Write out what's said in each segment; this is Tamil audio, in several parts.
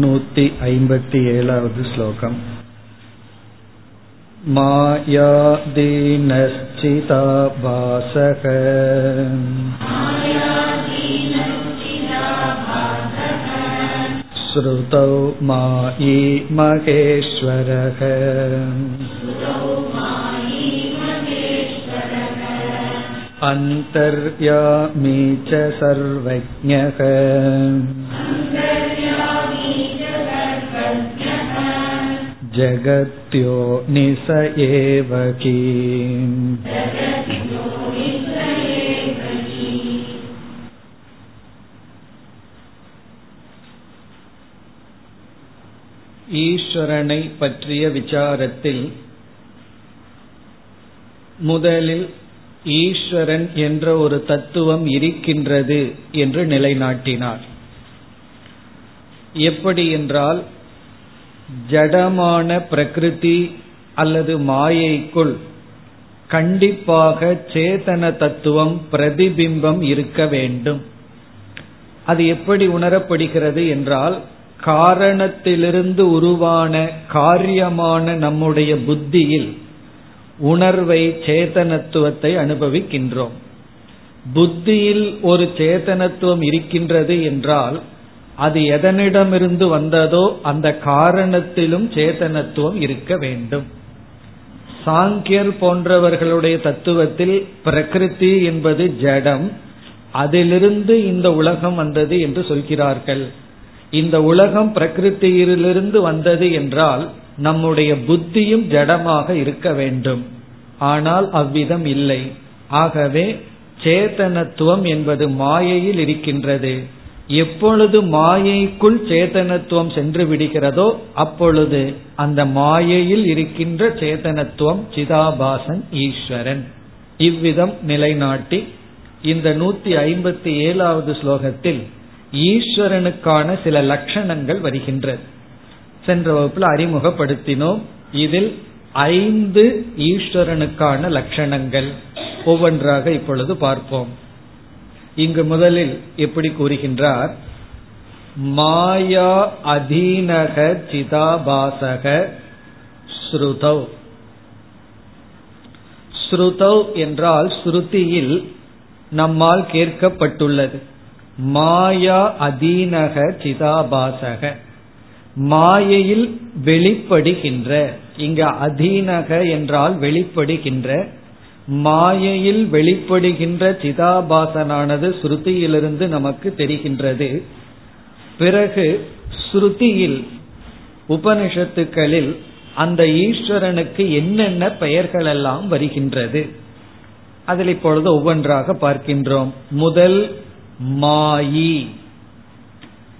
नूति ऐम्बति एलावद् श्लोकम् मायादीनश्चिता भासः श्रुतौ मायी महेश्वरः अन्तर्यामी च सर्वज्ञः जगत्यो निस एव ஈஸ்வரனை பற்றிய விசாரத்தில் முதலில் ஈஸ்வரன் என்ற ஒரு தத்துவம் இருக்கின்றது என்று நிலைநாட்டினார் எப்படி என்றால் ஜடமான பிரகிருதி அல்லது மாயைக்குள் கண்டிப்பாக சேதன தத்துவம் பிரதிபிம்பம் இருக்க வேண்டும். அது எப்படி உணரப்படுகிறது என்றால் காரணத்திலிருந்து உருவான காரியமான நம்முடைய புத்தியில் உணர்வை சேதனத்துவத்தை அனுபவிக்கின்றோம். புத்தியில் ஒரு சேதனத்துவம் இருக்கின்றது என்றால் அது எதனிடமிருந்து வந்ததோ அந்த காரணத்திலும் சேதனத்துவம் இருக்க வேண்டும். சாங்கியர் போன்றவர்களுடைய தத்துவத்தில் பிரகிருதி என்பது ஜடம் அதிலிருந்து இந்த உலகம் வந்தது என்று சொல்கிறார்கள். இந்த உலகம் பிரகிருத்தியிலிருந்து வந்தது என்றால் நம்முடைய புத்தியும் ஜடமாக இருக்க வேண்டும். ஆனால் அவ்விதம் இல்லை. ஆகவே சேதனத்துவம் என்பது மாயையில் இருக்கின்றது. எப்பொழுது மாயைக்குள் சேதனத்துவம் சென்று விடுகிறதோ அப்பொழுது அந்த மாயையில் இருக்கின்ற சேதனத்துவம் சிதாபாசன் ஈஸ்வரன். இவ்விதம் நிலைநாட்டி இந்த நூத்தி ஐம்பத்தி ஏழாவது ஸ்லோகத்தில் ஈஸ்வரனுக்கான சில லட்சணங்கள் வருகின்றது. சென்ற வகுப்பில் அறிமுகப்படுத்தினோம். இதில் ஐந்து ஈஸ்வரனுக்கான லட்சணங்கள். ஒவ்வொன்றாக இப்பொழுது பார்ப்போம். இங்கு முதலில் எப்படி கூறுகின்றார்? மாயா அதீனக சிதாபாசக ஸ்ருதௌ. ஸ்ருதௌ என்றால் ஸ்ருதியில் நம்மால் கேட்கப்பட்டுள்ளது. மாயா அதீனக சிதாபாசக. மாயையில் வெளிப்படுகின்ற இங்க அதீனக என்றால் வெளிப்படுகின்ற மாயையில் வெளிப்படுகின்ற சிதாபாசனானது ஸ்ருதியிலிருந்து நமக்கு தெரிகின்றது. பிறகு ஸ்ருதியில் உபனிஷத்துக்களில் அந்த ஈஸ்வரனுக்கு என்னென்ன பெயர்கள் எல்லாம் வருகின்றது? அதில் இப்பொழுது ஒவ்வொன்றாக பார்க்கின்றோம். முதல் மாயி.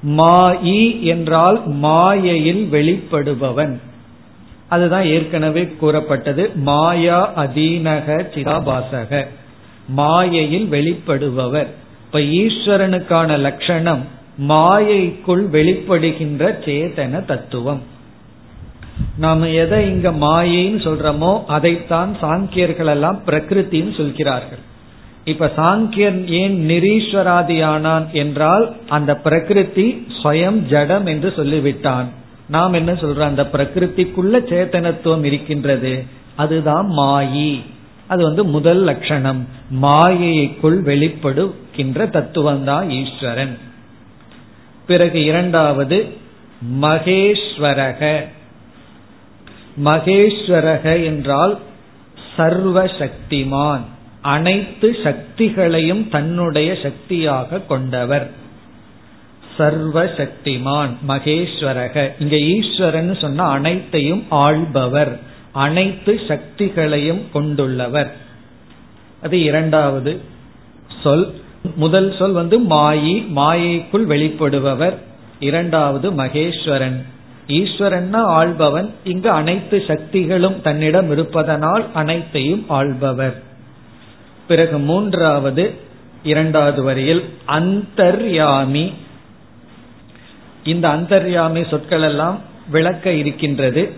மாயி என்றால் மாயையில் வெளிப்படுபவன். அதுதான் ஏற்கனவே கூறப்பட்டது. மாயா அதீனக சிதாபாசக. மாயையில் வெளிப்படுபவர். இப்ப ஈஸ்வரனுக்கான லட்சணம் மாயைக்குள் வெளிப்படுகின்ற சேதன தத்துவம். நாம எதை இங்க மாயைன்னு சொல்றோமோ அதைத்தான் சாங்கியர்கள் எல்லாம் பிரகிருத்தின்னு சொல்கிறார்கள். இப்ப சாங்கியன் ஏன் நிரீஸ்வராதியானான் என்றால் அந்த பிரகிருதி ஸ்வயம் ஜடம் என்று சொல்லிவிட்டான். நாம் என்ன சொல்றோம்? அந்த பிரகிருதிக்குள்ள சேத்தனத்துவம் இருக்கின்றது. அதுதான் மாயி. அது வந்து முதல் லட்சணம். மாயைக்குள் வெளிப்படுகின்ற தத்துவம் தான் ஈஸ்வரன். பிறகு இரண்டாவது மகேஸ்வரக. மகேஸ்வரக என்றால் சர்வ சக்திமான் அனைத்து சக்திகளையும் தன்னுடைய சக்தியாக கொண்டவர். சர்வ சக்திமான் மகேஸ்வரக. இங்க ஈஸ்வரன் சொன்ன அனைத்தையும் ஆள்பவர் அனைத்து சக்திகளையும் கொண்டுள்ளவர். அது இரண்டாவது சொல். முதல் சொல் வந்து மாயி மாயைக்குள் வெளிப்படுபவர். இரண்டாவது மகேஸ்வரன். ஈஸ்வரன்னா ஆள்பவன். இங்கு அனைத்து சக்திகளும் தன்னிடம் இருப்பதனால் அனைத்தையும் ஆள்பவர். பிறகு மூன்றாவது இரண்டாவது வரியில் அந்தர்யாமி. இந்த அந்தர்யாமி சொற்கள் எல்லாம் விளக்க இருக்கின்றது.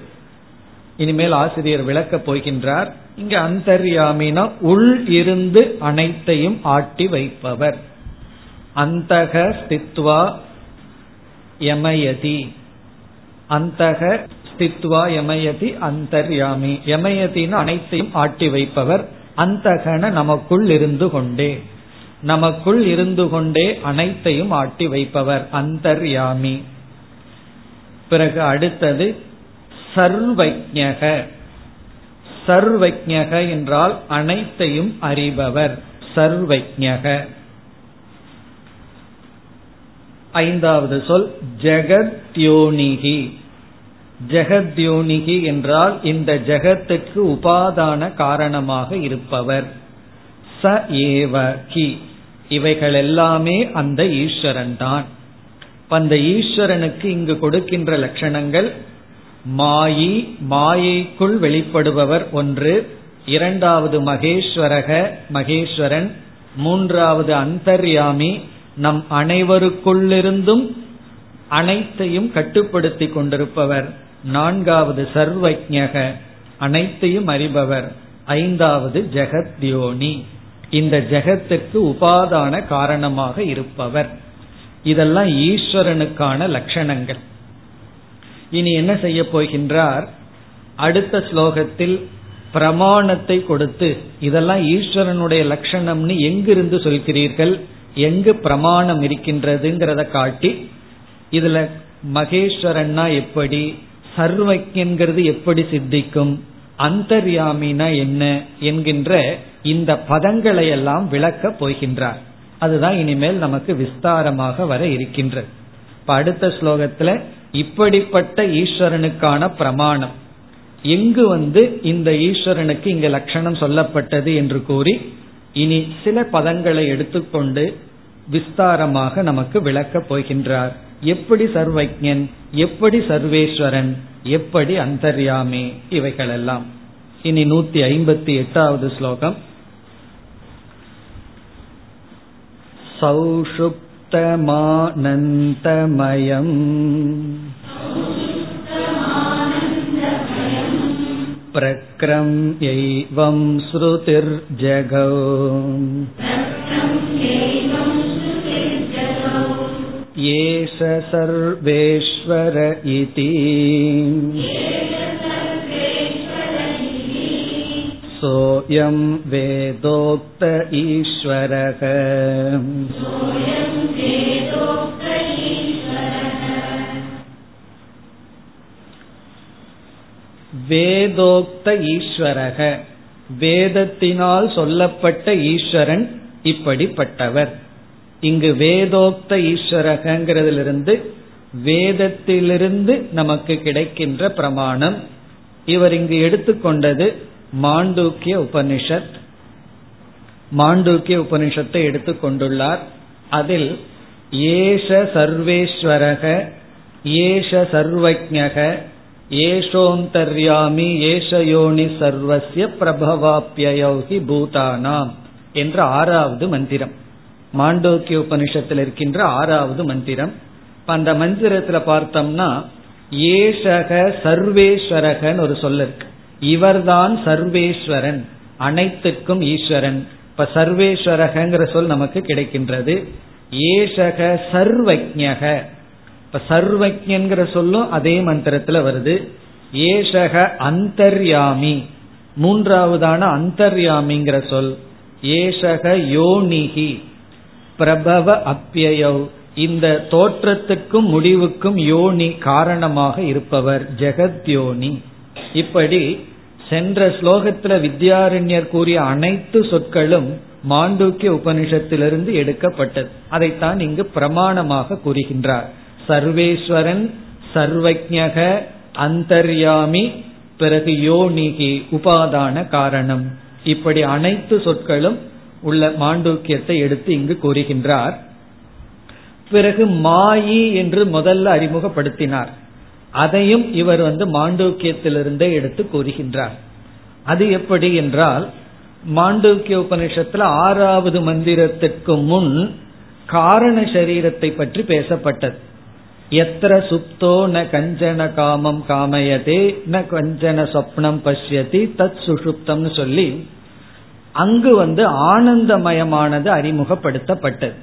இனிமேல் ஆசிரியர் விளக்கப் போகின்றார். இங்க அந்தர்யாமினா உள் இருந்து அனைத்தையும் ஆட்டி வைப்பவர். அந்தக ஸ்தித்வா யமயதி. அந்தக ஸ்தித்வா யமயதி அந்தர்யாமி. யமயத்தின்னு அனைத்தையும் ஆட்டி வைப்பவர். அந்தகன நமக்குள் இருந்து கொண்டே. நமக்குள் இருந்து கொண்டே அனைத்தையும் ஆட்டி வைப்பவர் அந்தர்யாமி. பிறகு அடுத்தது சர்வஜக. சர்வஜக என்றால் அனைத்தையும் அறிபவர் சர்வஜக. ஐந்தாவது சொல் ஜெகத்யோனிகி. ஜெகத்யோனிகி என்றால் இந்த ஜெகத்துக்கு உபாதான காரணமாக இருப்பவர். ச ஏவ கி இவைகள் எல்லாமே அந்த ஈஸ்வரன் தான் அந்த ஈஸ்வரனுக்கு இங்கு கொடுக்கின்ற லட்சணங்கள் மாயி மாயைக்குள் வெளிப்படுபவர் ஒன்று இரண்டாவது மகேஸ்வரக மகேஸ்வரன் மூன்றாவது அந்தர்யாமி நம் அனைவருக்குள்ளிருந்தும் அனைத்தையும் கட்டுப்படுத்தி கொண்டிருப்பவர். நான்காவது சர்வஜக அனைத்தையும் அறிபவர். ஐந்தாவது ஜெகத்யோனி. இந்த ஜெகத்துக்கு உபாதான காரணமாக இருப்பவர். இதெல்லாம் ஈஸ்வரனுக்கான லட்சணங்கள். இனி என்ன செய்ய போகின்றார்? அடுத்த ஸ்லோகத்தில் பிரமாணத்தை கொடுத்து இதெல்லாம் ஈஸ்வரனுடைய லட்சணம்னு எங்கிருந்து சொல்கிறீர்கள்? எங்கு பிரமாணம் இருக்கின்றதுங்கிறத காட்டி இதுல மகேஸ்வரன்னா எப்படி? சர்வஜன்கிறது எப்படி சித்திக்கும்? அந்தர்யாமினா என்ன? என்கின்ற இந்த பதங்களை எல்லாம் விளக்கப் போகின்றார். அதுதான் இனிமேல் நமக்கு விஸ்தாரமாக வர இருக்கின்றது. இப்ப அடுத்த ஸ்லோகத்துல இப்படிப்பட்ட ஈஸ்வரனுக்கான பிரமாணம். எங்கு வந்து இந்த ஈஸ்வரனுக்கு இங்க லட்சணம் சொல்லப்பட்டது என்று கூறி இனி சில பதங்களை எடுத்துக்கொண்டு விஸ்தாரமாக நமக்கு விளக்கப் போகின்றார். எப்படி சர்வஜன் எப்படி சர்வேஸ்வரன் எப்படி அந்தர்யாமி இவைகளெல்லாம். இனி நூத்தி ஐம்பத்தி எட்டாவது ஸ்லோகம். सौषुप्तमानन्तमयम् प्रक्रम्यैवं श्रुतिर्जगौ एष सर्वेश्वर इति सोऽयं वेदोक्त ईश्वरः வேதோக்த ஈஸ்வரக வேதத்தினால் சொல்லப்பட்ட ஈஸ்வரன் இப்படிப்பட்டவர் இங்கு வேதோக்த ஈஸ்வரகங்கிறதிலிருந்து வேதத்திலிருந்து நமக்கு கிடைக்கின்ற பிரமாணம் இவர் இங்கு எடுத்துக்கொண்டது மாண்டூக்கிய உபனிஷத் மாண்டூக்கிய உபனிஷத்தை எடுத்துக்கொண்டுள்ளார் அதில் ஏஷ சர்வேஸ்வரக ஏஷ சர்வஜக ஏஷோந்தர்யாமி ஏஷயோனி சர்வசிய பிரபவாப்பியோகி பூதானாம் என்ற ஆறாவது மந்திரம். மாண்டோக்கிய உபனிஷத்தில் இருக்கின்ற ஆறாவது மந்திரம். அந்த மந்திரத்துல பார்த்தோம்னா ஏஷக சர்வேஸ்வரகன்னு ஒரு சொல்ல இருக்கு. இவர்தான் சர்வேஸ்வரன் அனைத்துக்கும் ஈஸ்வரன். இப்ப சர்வேஸ்வரகங்கிற சொல் நமக்கு கிடைக்கின்றது. ஏஷக சர்வஜக இப்ப சர்வஜன்கிற சொல்லும் அதே மந்திரத்துல வருது. ஏஷக அந்தர்யாமி. மூன்றாவதான அந்தர்யாமிங்கிற சொல். ஏஷக யோனிகி பிரபவ அப்பியவ் இந்த தோற்றத்துக்கும் முடிவுக்கும் யோனி காரணமாக இருப்பவர். ஜெகத்யோனி இப்படி சென்ற ஸ்லோகத்துல வித்யாரண்யர் கூறிய அனைத்து சொற்களும் மாண்டூக்கிய உபனிஷத்திலிருந்து எடுக்கப்பட்டது. அதைத்தான் இங்கு பிரமாணமாக கூறுகின்றார். சர்வேஸ்வரன் சர்வஜக அந்தர்யாமி பிறகு யோனிகி உபாதான காரணம். இப்படி அனைத்து சொற்களும் உள்ள மாண்டூக்கியத்தை எடுத்து இங்கு கூறுகின்றார். பிறகு மாயி என்று முதல்ல அறிமுகப்படுத்தினார். அதையும் இவர் வந்து மாண்டூக்கியத்திலிருந்தே எடுத்து கூறுகின்றார். அது எப்படி என்றால் மாண்டூக்கிய உபனிஷத்துல ஆறாவது மந்திரத்திற்கு முன் காரண சரீரத்தை பற்றி பேசப்பட்டது. எத்திர சுப்தோ ந கஞ்சன காமம் காமயதே ந கஞ்சன சொப்னம் பஷ்யதி தத் சுஷுப்தம்னு சொல்லி அங்கு வந்து ஆனந்தமயமானது அறிமுகப்படுத்தப்பட்டது.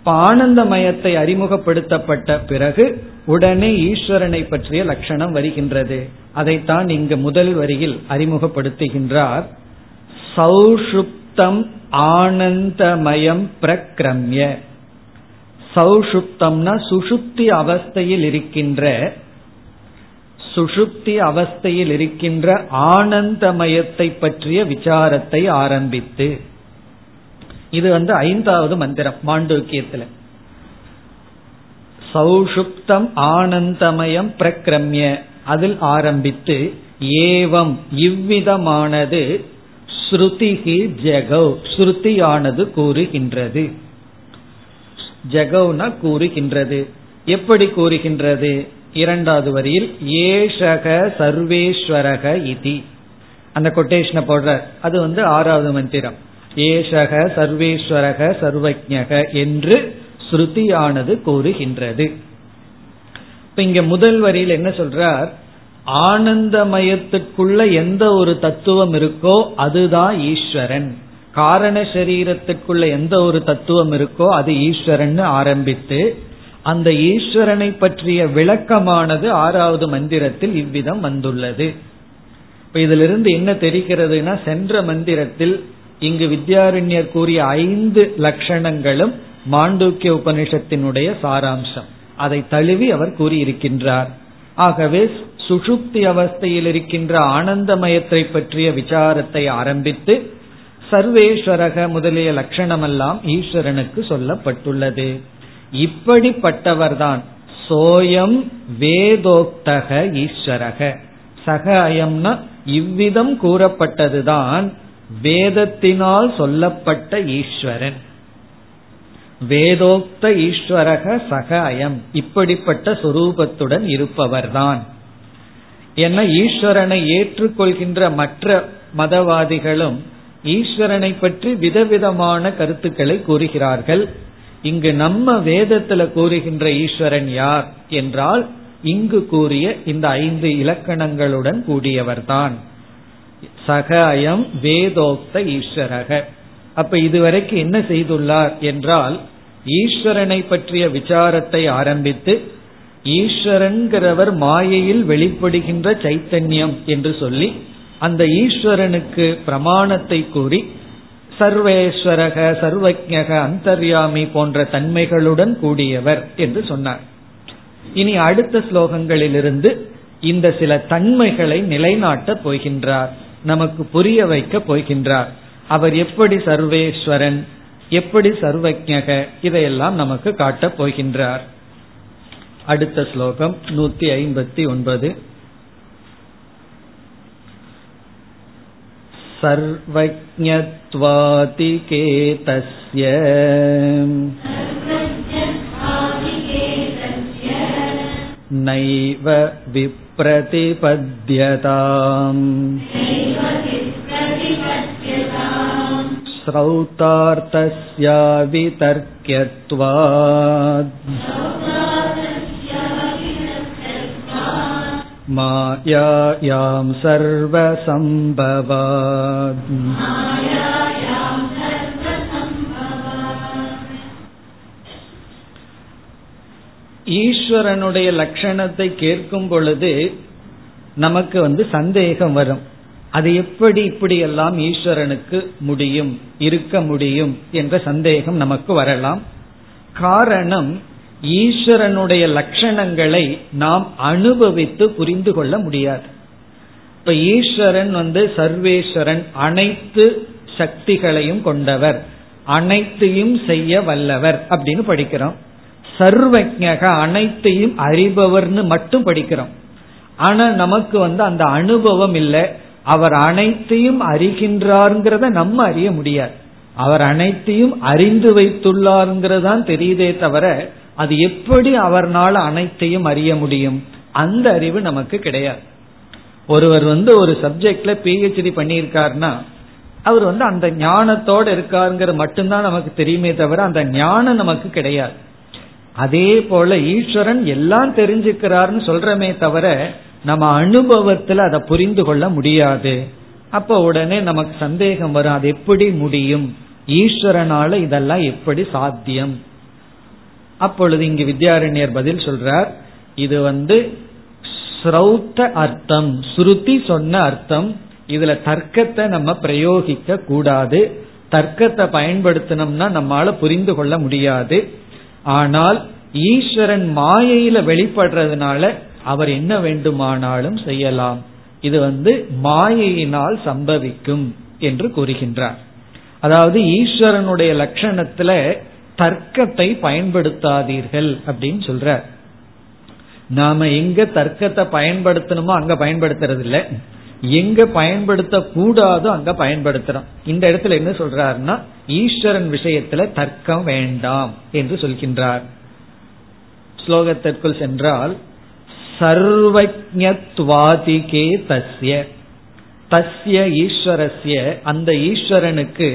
இப்ப ஆனந்தமயத்தை அறிமுகப்படுத்தப்பட்ட பிறகு உடனே ஈஸ்வரனை பற்றிய லட்சணம் வருகின்றது. அதைத்தான் இங்கு முதல் வரியில் அறிமுகப்படுத்துகின்றார். சௌஷுப்தம் ஆனந்தமயம் பிரக்ரம்ய. சௌஷுப்தம்னா சுஷுப்தி அவஸ்தையில் இருக்கின்ற சுஷுப்தி அவஸ்தையில் இருக்கின்ற ஆனந்தமயத்தை பற்றிய விசாரத்தை ஆரம்பித்து இது வந்து ஐந்தாவது மந்திரம் மாண்டூக்கியத்துல. சௌஷுப்தம் ஆனந்தமயம் பிரக்ரம்ய. அதில் ஆரம்பித்து ஏவம் இவ்விதமானது ஸ்ருதிகி ஜெகவ் ஸ்ருதியானது கூறுகின்றது. ஜெகவ்னா கூறுகின்றது. எப்படி கூறுகின்றது? இரண்டாவது வரியில் ஏஷக சர்வேஸ்வரக இதி. அந்த கொட்டேஷனை போடுற அது வந்து ஆறாவது மந்திரம். ஏஷக சர்வேஸ்வரக சர்வஜக என்று ஸ்ருதியானது கூறுகின்றது. இப்ப இங்க முதல் வரியில் என்ன சொல்றார்? ஆனந்தமயத்துக்குள்ள எந்த ஒரு தத்துவம் இருக்கோ அதுதான் ஈஸ்வரன். காரண சரீரத்துக்குள்ள எந்த ஒரு தத்துவம் இருக்கோ அது ஈஸ்வரன் ஆரம்பித்து அந்த ஈஸ்வரனை பற்றிய விளக்கமானது ஆறாவது மந்திரத்தில் இவ்விதம் வந்துள்ளது. இப்ப இதிலிருந்து என்ன தெரிகிறதுனா சென்ற மந்திரத்தில் இங்கு வித்யாரண்யர் கூறிய ஐந்து லட்சணங்களும் மாண்டூக்கிய உபனிஷத்தினுடைய சாராம்சம். அதை தழுவி அவர் கூறியிருக்கின்றார். ஆகவே சுஷுப்தி அவஸ்தையில் இருக்கின்ற ஆனந்தமயத்தை பற்றிய விசாரத்தை ஆரம்பித்து சர்வேஸ்வரக முதலிய லட்சணமெல்லாம் ஈஸ்வரனுக்கு சொல்லப்பட்டுள்ளது. இப்படிப்பட்டவர்தான் சோயம் வேதோக்தக ஈஸ்வரக. சக அயம்னா இவ்விதம் கூறப்பட்டதுதான் வேதத்தினால் சொல்லப்பட்ட ஈஸ்வரன். வேதோக்த ஈஸ்வரக சக அயம். இப்படிப்பட்ட சொரூபத்துடன் இருப்பவர்தான். என்ன ஈஸ்வரனை ஏற்றுக்கொள்கின்ற மற்ற மதவாதிகளும் ஈஸ்வரனை பற்றி விதவிதமான கருத்துக்களை கூறுகிறார்கள். இங்கு நம்ம வேதத்துல கூறுகின்ற ஈஸ்வரன் யார் என்றால் இங்கு கூறிய இந்த ஐந்து இலக்கணங்களுடன் கூடியவர்தான். சக அயம் வேதோக்த ஈஸ்வரக. அப்ப இதுவரைக்கும் என்ன செய்துள்ளார் என்றால் ஈஸ்வரனை பற்றிய விசாரத்தை ஆரம்பித்து ஈஸ்வரன்கிறவர் மாயையில் வெளிப்படுகின்ற சைத்தன்யம் என்று சொல்லி அந்த ஈஸ்வரனுக்கு பிரமாணத்தை கூறி சர்வேஸ்வரக சர்வஜக அந்தர்யாமி போன்ற தன்மைகளுடன் கூடியவர் என்று சொன்னார். இனி அடுத்த ஸ்லோகங்களிலிருந்து இந்த சில தன்மைகளை நிலைநாட்டப் போகின்றார். நமக்கு புரிய வைக்க போகின்றார் அவர் எப்படி சர்வேஸ்வரன் எப்படி சர்வஜக இதையெல்லாம் நமக்கு காட்டப் போகின்றார் அடுத்த ஸ்லோகம் நூத்தி ஐம்பத்தி ஒன்பது सर्वज्ञत्वातिकेतस्य नैव विप्रतिपद्यताम् श्रौतार्थस्यावितर्क्यत्वात् मायायां सर्वसम्भवात् ஈஸ்வரனுடைய லட்சணத்தை கேட்கும் பொழுது நமக்கு வந்து சந்தேகம் வரும் அது எப்படி இப்படியெல்லாம் ஈஸ்வரனுக்கு முடியும் இருக்க முடியும் என்ற சந்தேகம் நமக்கு வரலாம். காரணம் ஈஸ்வரனுடைய லட்சணங்களை நாம் அனுபவித்து புரிந்து கொள்ள முடியாது. இப்ப ஈஸ்வரன் வந்து சர்வேஸ்வரன் அனைத்து சக்திகளையும் கொண்டவர் அனைத்தையும் செய்ய வல்லவர் அப்படின்னு படிக்கிறோம். சர்வஜக அனைத்தையும் அறிபவர்னு மட்டும் படிக்கிறோம். ஆனா நமக்கு வந்து அந்த அனுபவம் இல்லை. அவர் அனைத்தையும் அறிகின்றார்ங்கிறத நம்ம அறிய முடியாது. அவர் அனைத்தையும் அறிந்து வைத்துள்ளார்ங்கிறதான் தெரியுதே தவிர அது எப்படி அவர்னால அனைத்தையும் அறிய முடியும்? அந்த அறிவு நமக்கு கிடையாது. ஒருவர் வந்து ஒரு சப்ஜெக்ட்ல பிஹெச்டி பண்ணியிருக்காருன்னா அவர் வந்து அந்த ஞானத்தோட இருக்காருங்கிற மட்டும்தான் நமக்கு தெரியுமே தவிர அந்த ஞானம் நமக்கு கிடையாது. அதே போல ஈஸ்வரன் எல்லாம் தெரிஞ்சுக்கிறார்னு சொல்றமே தவிர நம்ம அனுபவத்துல அதை புரிந்து கொள்ள முடியாது. அப்ப உடனே நமக்கு சந்தேகம் வரும் அது எப்படி முடியும்? ஈஸ்வரனால இதெல்லாம் எப்படி சாத்தியம்? அப்பொழுது இங்கு வித்யாரண்யர் பதில் சொல்றார் இது வந்து ஸ்ரௌத்த அர்த்தம் ஸ்ருதி சொன்ன அர்த்தம். இதுல தர்க்கத்தை நம்ம பிரயோகிக்க கூடாது. தர்க்கத்தை பயன்படுத்தினோம்னா நம்மால புரிந்து கொள்ள முடியாது. ஆனால் ஈஸ்வரன் மாயையில வெளிப்படுறதுனால அவர் என்ன வேண்டுமானாலும் செய்யலாம். இது வந்து மாயையினால் சம்பவிக்கும் என்று கூறுகின்றார். அதாவது ஈஸ்வரனுடைய லட்சணத்துல தர்க்கத்தை பயன்படுத்தாதீர்கள் அப்படின்னு சொல்ற நாம எங்க தர்க்கத்தை பயன்படுத்தணுமோ அங்க பயன்படுத்துறது இல்லை எங்க பயன்படுத்த கூடாதோ அங்க பயன்படுத்துறோம் இந்த இடத்துல என்ன சொல்றாருன்னா ஈஸ்வரன் விஷயத்துல தர்க்கம் வேண்டாம் என்று சொல்கின்றார். ஸ்லோகத்திற்குள் சென்றால் சர்வஜத்வாதிகே தஸ்ய தஸ்ய ஈஸ்வரஸ்ய. அந்த ஈஸ்வரனுக்கு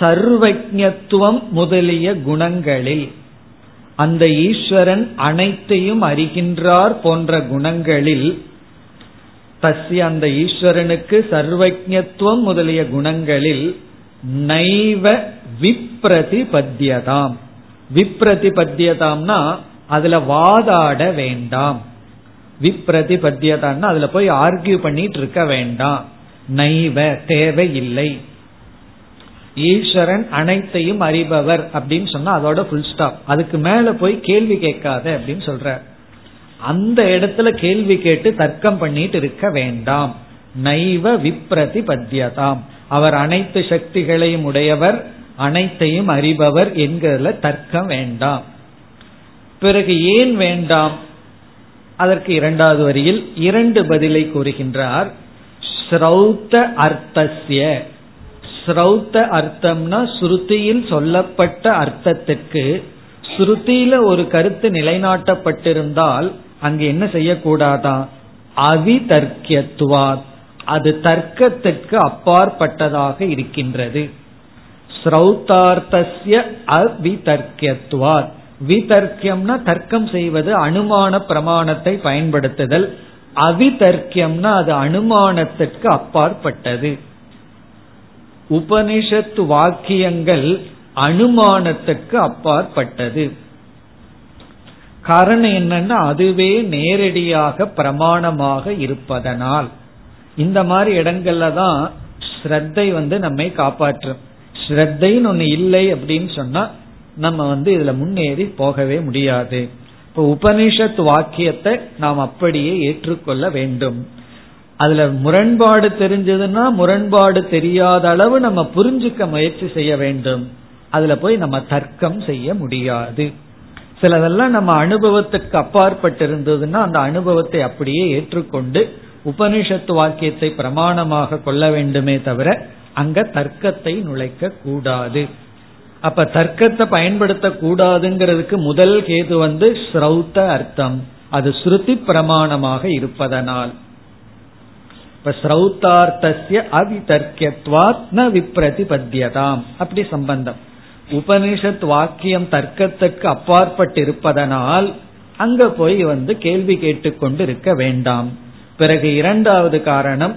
சர்வஜத்துவம் முதலிய குணங்களில் அந்த ஈஸ்வரன் அனைத்தையும் அறிகின்றார் போன்ற குணங்களில் தஸ்ய அந்த ஈஸ்வரனுக்கு சர்வஜத்துவம் முதலிய குணங்களில் நைவ விப்ரதிபத்தியதாம் விப்ரதிபத்தியதாம்னா அதுல வாதாட வேண்டாம். விப்ரதிபத்தியதான்னா அதுல போய் ஆர்கியூ பண்ணிட்டு இருக்க வேண்டாம். நைவ தேவை இல்லை ஈஸ்வரன் அனைத்தையும் அறிபவர் அப்படின்னு சொன்னா அதோட ஃபுல் ஸ்டாப் அதுக்கு மேல போய் கேள்வி கேட்காத அப்படின்னு சொல்ற. அந்த இடத்துல கேள்வி கேட்டு தர்க்கம் பண்ணிட்டு இருக்க வேண்டாம். நைவ விப்ரதி பத்தியதாம் அவர் அனைத்து சக்திகளையும் உடையவர் அனைத்தையும் அறிபவர் என்கிறதுல தர்க்கம் வேண்டாம். பிறகு ஏன் வேண்டாம்? அதற்கு இரண்டாவது வரியில் இரண்டு பதிலை கூறுகின்றார். ஸ்ரௌத்த அர்த்தசிய ஸ்ரௌத்த அர்த்தம்னா ஸ்ருதியில் சொல்லப்பட்ட அர்த்தத்திற்கு ஸ்ருதியில ஒரு கருத்து நிலைநாட்டப்பட்டிருந்தால் அங்கு என்ன செய்யக்கூடாதா? அவிதர்க்கியத்துவார் அது தர்க்கத்திற்கு அப்பாற்பட்டதாக இருக்கின்றது. ஸ்ரௌத்தார்த்தசிய அவிதர்க்கியத்துவார் விதர்க்கியம்னா தர்க்கம் செய்வது அனுமான பிரமாணத்தை பயன்படுத்துதல். அவிதர்க்கியம்னா அது அனுமானத்திற்கு அப்பாற்பட்டது. உபனிஷத்து வாக்கியங்கள் அனுமானத்துக்கு அப்பாற்பட்டது. காரணம் என்னன்னா அதுவே நேரடியாக பிரமாணமாக இருப்பதனால். இந்த மாதிரி இடங்கள்ல தான் ஸ்ரத்தை வந்து நம்மை காப்பாற்றும். ஸ்ரத்தைன்னு ஒண்ணு இல்லை அப்படின்னு சொன்னா நம்ம வந்து இதுல முன்னேறி போகவே முடியாது. இப்ப உபனிஷத் வாக்கியத்தை நாம் அப்படியே ஏற்றுக்கொள்ள வேண்டும். அதுல முரண்பாடு தெரிஞ்சதுன்னா முரண்பாடு தெரியாத அளவு நம்ம புரிஞ்சுக்க முயற்சி செய்ய வேண்டும். அதுல போய் நம்ம தர்க்கம் செய்ய முடியாது. சிலதெல்லாம் நம்ம அனுபவத்துக்கு அப்பாற்பட்டு இருந்ததுன்னா அந்த அனுபவத்தை அப்படியே ஏற்றுக்கொண்டு உபனிஷத்து வாக்கியத்தை பிரமாணமாக கொள்ள வேண்டுமே தவிர அங்க தர்க்கத்தை நுழைக்க கூடாது. அப்ப தர்க்கத்தை பயன்படுத்த கூடாதுங்கிறதுக்கு முதல் கேது வந்து ஸ்ரௌத்த அர்த்தம். அது ஸ்ருதி பிரமாணமாக இருப்பதனால். இப்ப ஸ்ரௌத்தார்த்தசிய அவிதர்க்கியத்வாத் ந விப்ரதிபத்தியதாம். அப்படி சம்பந்தம். உபனிஷத் வாக்கியம் தர்க்கத்துக்கு அப்பாற்பட்டு இருப்பதனால் அங்க போய் வந்து கேள்வி கேட்டுக்கொண்டு இருக்க வேண்டாம். பிறகு இரண்டாவது காரணம்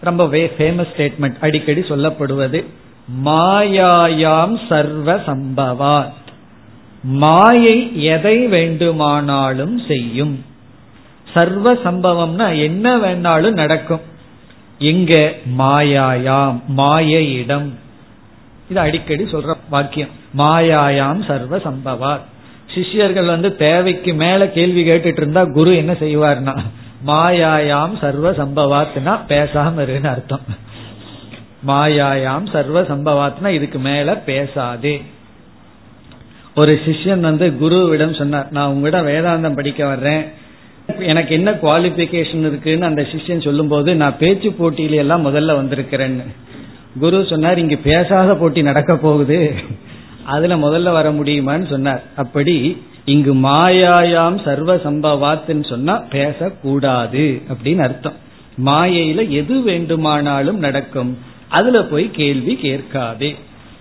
ரொம்ப ஃபேமஸ் ஸ்டேட்மெண்ட் அடிக்கடி சொல்லப்படுவது. மாயாயாம் சர்வ சம்பவாத். மாயை எதை வேண்டுமானாலும் செய்யும். சர்வ சம்பவம்னா என்ன வேணாலும் நடக்கும். எங்க மாயாயாம் மாயையிடம். இது அடிக்கடி சொல்ற வாக்கியம். மாயாயாம் சர்வ சம்பவார் சிஷ்யர்கள் வந்து தேவைக்கு மேல கேள்வி கேட்டுட்டு இருந்தா குரு என்ன செய்வார்னா மாயாயாம் சர்வ சம்பவாத்னா பேசாம இருன்னு அர்த்தம். மாயாயாம் சர்வ சம்பவாத்னா இதுக்கு மேல பேசாதே. ஒரு சிஷ்யன் வந்து குருவிடம் சொன்னார் நான் உங்ககிட்ட வேதாந்தம் படிக்க வர்றேன். எனக்கு என்ன குவாலிபிகேஷன் இருக்குன்னு அந்த சிஷ்யன் சொல்லும் போது நான் பேச்சு போட்டியில எல்லாம் முதல்ல வந்திருக்கிறேன்னு. குரு சொன்னார் இங்க பேசாத போட்டி நடக்க போகுது. அதுல முதல்ல வர முடியுமான்னு சொன்னார். அப்படி இங்கு மாயாயாம் சர்வ சம்பவாத்துன்னு சொன்னா பேசக்கூடாது. அப்படின்னு அர்த்தம். மாயையில எது வேண்டுமானாலும் நடக்கும். அதுல போய் கேள்வி கேட்காதே.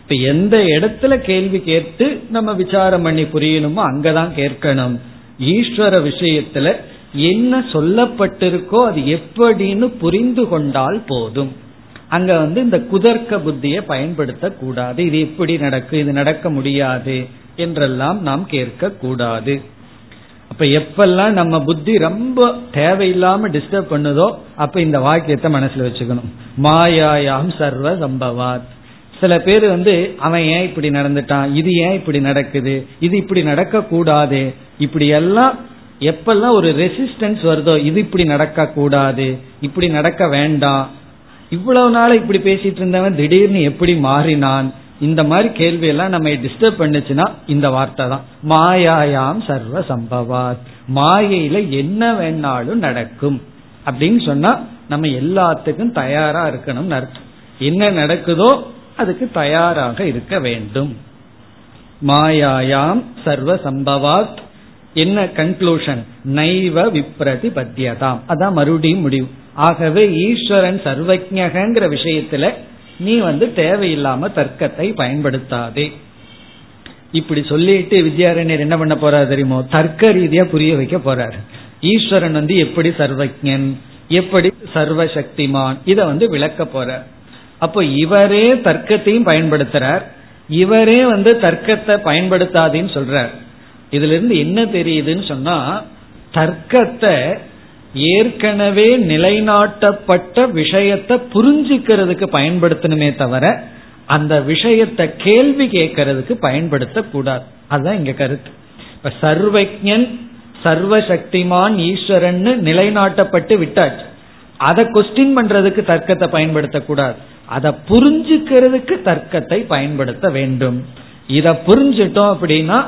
இப்ப எந்த இடத்துல கேள்வி கேட்டு நம்ம விசாரம் பண்ணி புரியணுமோ அங்கதான் கேட்கணும். ஈஸ்வர விஷயத்துல என்ன சொல்லப்பட்டிருக்கோ அது எப்படின்னு புரிந்து கொண்டால் போதும். அங்க வந்து இந்த குதர்க்க புத்தியை பயன்படுத்த கூடாது. இது எப்படி நடக்கும் இது நடக்க முடியாது என்றெல்லாம் நாம் கேட்க கூடாது. அப்ப எப்பெல்லாம் நம்ம புத்தி ரொம்ப தேவையில்லாம டிஸ்டர்ப் பண்ணுதோ அப்ப இந்த வாக்கியத்தை மனசுல வச்சுக்கணும். மாயாயாம் சர்வ சம்பவாத். சில பேர் வந்து அவன் ஏன் இப்படி நடந்துட்டான்? இது ஏன் இப்படி நடக்குது? இது இப்படி நடக்க கூடாது இப்படி எல்லாம் எப்பெல்லாம் ஒரு ரெசிஸ்டன்ஸ் வருதோ இது இப்படி நடக்க கூடாது இப்படி நடக்க வேண்டாம். இவ்வளவு நாள் இப்படி பேசிட்டு இருந்தவன் திடீர்னு எப்படி மாறினான்? இந்த மாதிரி கேள்வி எல்லாம் நம்ம டிஸ்டர்ப் பண்ணுச்சுன்னா இந்த வார்த்தை தான். மாயாயாம் சர்வ சம்பவாத். மாயையில என்ன வேணாலும் நடக்கும். அப்படின்னு சொன்னா நம்ம எல்லாத்துக்கும் தயாரா இருக்கணும்னு அர்த்தம். என்ன நடக்குதோ அதுக்கு தயாராக இருக்க வேண்டும். மாயாயாம் சர்வ சம்பவாத். என்ன கன்க்ளூஷன் நைவ விப்ரதி பத்தியதாம் அதான் மறுபடியும் முடிவு. ஆகவே ஈஸ்வரன் சர்வஜகங்கிற விஷயத்துல நீ வந்து தேவையில்லாம தர்க்கத்தை பயன்படுத்தாதே. இப்படி சொல்லிட்டு வித்யாரண்யர் என்ன பண்ண போறாரு தெரியுமோ? தர்க்க ரீதியா புரிய வைக்க போறாரு. ஈஸ்வரன் வந்து எப்படி சர்வஜன் எப்படி சர்வசக்திமான் இத வந்து விளக்க போறார். அப்போ இவரே தர்க்கத்தையும் பயன்படுத்துறார். இவரே வந்து தர்க்கத்தை பயன்படுத்தாதேன்னு சொல்றார். இதுல இருந்து என்ன தெரியுதுன்னு சொன்னா தர்க்கத்தை ஏற்கனவே நிலைநாட்டப்பட்ட விஷயத்தை புரிஞ்சுக்கிறதுக்கு பயன்படுத்தணுமே தவிர அந்த விஷயத்தை கேள்வி கேட்கறதுக்கு பயன்படுத்தக்கூடாது. அதுதான் இங்க கருத்து. இப்ப சர்வஜன் சர்வசக்திமான் ஈஸ்வரன் நிலைநாட்டப்பட்டு விட்டாச்சு. அதை கொஸ்டின் பண்றதுக்கு தர்க்கத்தை பயன்படுத்தக்கூடாது. அதை புரிஞ்சுக்கிறதுக்கு தர்க்கத்தை பயன்படுத்த வேண்டும். இதை புரிஞ்சிட்டோம் அப்படின்னா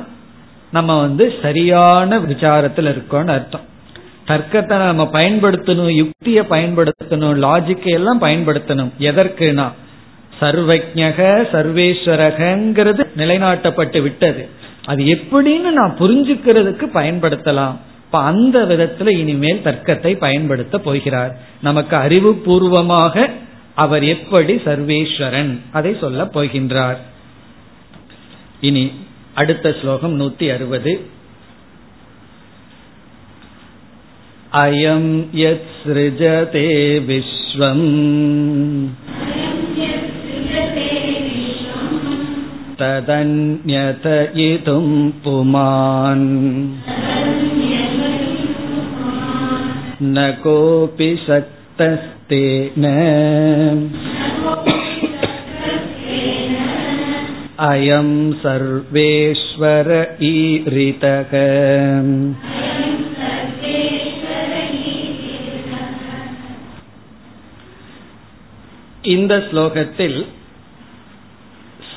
நம்ம வந்து சரியான விசாரத்தில் இருக்கோம்னு அர்த்தம். தர்க்கத்தை நம்ம பயன்படுத்தணும் யுக்திய பயன்படுத்தணும் லாஜிக்கை எல்லாம் பயன்படுத்தணும். எதற்குனா சர்வஜக சர்வேஸ்வரகங்கிறது நிலைநாட்டப்பட்டு விட்டது. அது எப்படின்னு நான் புரிஞ்சுக்கிறதுக்கு பயன்படுத்தலாம். இப்ப அந்த விதத்துல இனிமேல் தர்க்கத்தை பயன்படுத்த போகிறார். நமக்கு அறிவுபூர்வமாக அவர் எப்படி சர்வேஸ்வரன்? அதை சொல்ல போகின்றார். இனி அடுத்த ஸ்லோகம் நூத்தி அறுபது. अयं यत्सृजते विश्वम् तदन्यतयितुं पुमान् न कोऽपि शक्तस्तेन अयं सर्वेश्वर ईरितः இந்த ஸ்லோகத்தில்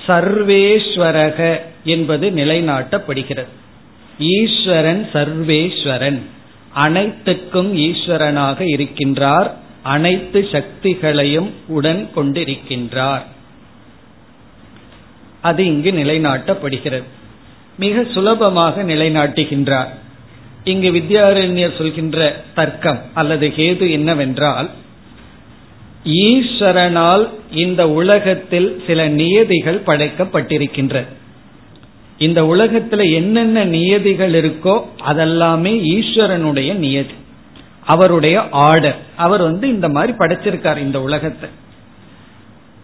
சர்வேஸ்வரக என்பது நிலைநாட்டப்படுகிறது. ஈஸ்வரன் சர்வேஸ்வரன். அனைத்துக்கும் ஈஸ்வரனாக இருக்கின்றார். அனைத்து சக்திகளையும் உடன் கொண்டிருக்கின்றார். அது இங்கு நிலைநாட்டப்படுகிறது. மிக சுலபமாக நிலைநாட்டுகின்றார். இங்கு வித்யாரண்யர் சொல்கின்ற தர்க்கம் அல்லது கேது என்னவென்றால் ஈஸ்வரனால் இந்த உலகத்தில் சில நியதிகள் படைக்கப்பட்டிருக்கின்ற. இந்த உலகத்துல என்னென்ன நியதிகள் இருக்கோ அதெல்லாமே ஈஸ்வரனுடைய நியதி. அவருடைய ஆர்டர். அவர் வந்து இந்த மாதிரி படைச்சிருக்கார் இந்த உலகத்தை.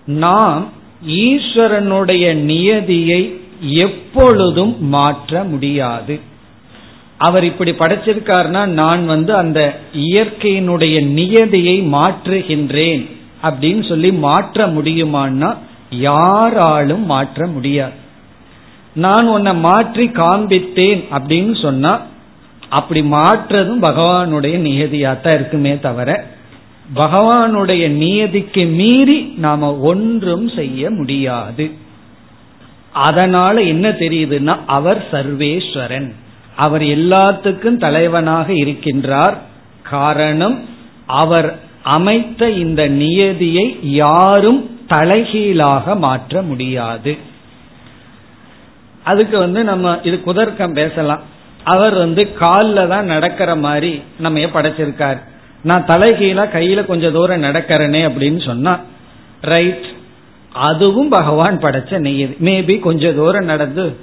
நாம் ஈஸ்வரனுடைய நியதியை எப்பொழுதும் மாற்ற முடியாது. அவர் இப்படி படைச்சிருக்காருன்னா நான் வந்து அந்த இயற்கையினுடைய நியதியை மாற்றுகின்றேன் அப்படின்னு சொல்லி மாற்ற முடியுமான்னா யாராலும் மாற்ற முடியாது. நான் உன்னை மாற்றி காண்பித்தேன் அப்படின்னு சொன்னா அப்படி மாற்றதும் பகவானுடைய நியதியாத்தான் இருக்குமே தவிர பகவானுடைய நியதிக்கு மீறி நாம ஒன்றும் செய்ய முடியாது. அதனால என்ன தெரியுதுன்னா அவர் சர்வேஸ்வரன். அவர் எல்லாத்துக்கும் தலைவனாக இருக்கின்றார். காரணம் அவர் அமைத்த இந்த நியதியை யாரும் தலைகீழாக மாற்ற முடியாது. அதுக்கு வந்து நம்ம இது குதர்க்கம் பேசலாம். அவர் வந்து காலில் தான் நடக்கிற மாதிரி நம்ம படைச்சிருக்கார்? நான் தலைகீழா கையில கொஞ்சம் தூரம் நடக்கிறேனே அப்படின்னு சொன்னா ரைட் அதுவும் பகவான் படைச்ச நியதி. மேபி கொஞ்ச தூரம் நடந்து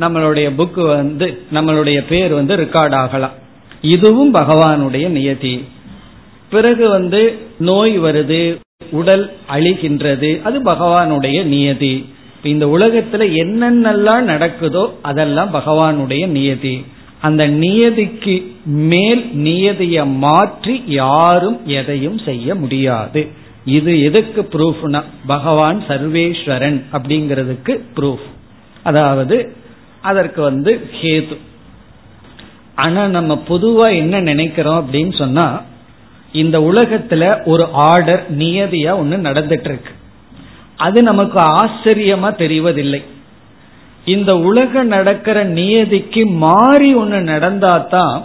நம்மளுடைய புக் வந்து நம்மளுடைய பேர் வந்து ரெக்கார்ட் ஆகலாம். இதுவும் பகவானுடைய நியதி. பிறகு வந்து நோய் வருது உடல் அழிகின்றது அது பகவானுடைய நியதி. இந்த உலகத்துல என்னென்னலாம் நடக்குதோ அதெல்லாம் பகவானுடைய நியதி. அந்த நியதிக்கு மேல் நியதிய மாற்றி யாரும் எதையும் செய்ய முடியாது. இது எதுக்கு ப்ரூஃப்னா பகவான் சர்வேஸ்வரன் அப்படிங்கிறதுக்கு ப்ரூஃப் அதாவது அதற்கு வந்து ஹேது. ஆனா நம்ம பொதுவா என்ன நினைக்கிறோம் அப்படின்னு சொன்னா இந்த உலகத்துல ஒரு ஆர்டர் நியதியா ஒண்ணு நடந்துட்டு இருக்கு அது நமக்கு ஆச்சரியமா தெரிவதில்லை. இந்த உலக நடக்கிற நியதிக்கு மாறி ஒண்ணு நடந்தாதான்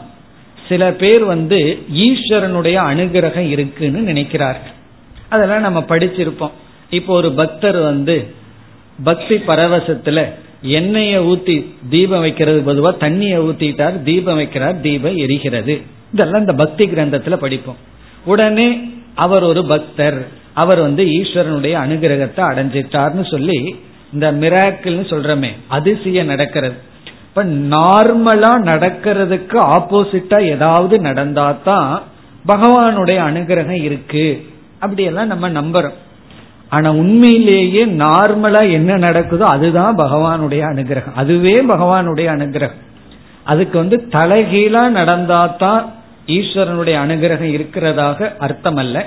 சில பேர் வந்து ஈஸ்வரனுடைய அனுகிரகம் இருக்குன்னு நினைக்கிறார்கள். அதெல்லாம் நம்ம படிச்சிருப்போம். இப்போ ஒரு பக்தர் வந்து பக்தி பரவசத்துல எண்ணெய ஊத்தி தீபம் வைக்கிறது பொதுவா தண்ணிய ஊத்திட்டார் தீபம் வைக்கிறார் தீபம் எரிகிறது. இதெல்லாம் இந்த பக்தி கிரந்தத்துல படிப்போம். உடனே அவர் ஒரு பக்தர். அவர் வந்து ஈஸ்வரனுடைய அனுகிரகத்தை அடைஞ்சிட்டார்னு சொல்லி இந்த மிராக்கிள்னு சொல்றமே அதிசயம் நடக்கிறது. இப்ப நார்மலா நடக்கிறதுக்கு ஆப்போசிட்டா ஏதாவது நடந்தா தான் பகவானுடைய அனுகிரகம் இருக்கு. அப்படியெல்லாம் நம்ம நம்புறோம். ஆனா உண்மையிலேயே நார்மலா என்ன நடக்குதோ அதுதான் பகவானுடைய அனுகிரகம். அதுவே பகவானுடைய அனுகிரகம். அதுக்கு வந்து தலைகீழா நடந்தாதான் ஈஸ்வரனுடைய அனுகிரகம் இருக்கிறதாக அர்த்தம் அல்ல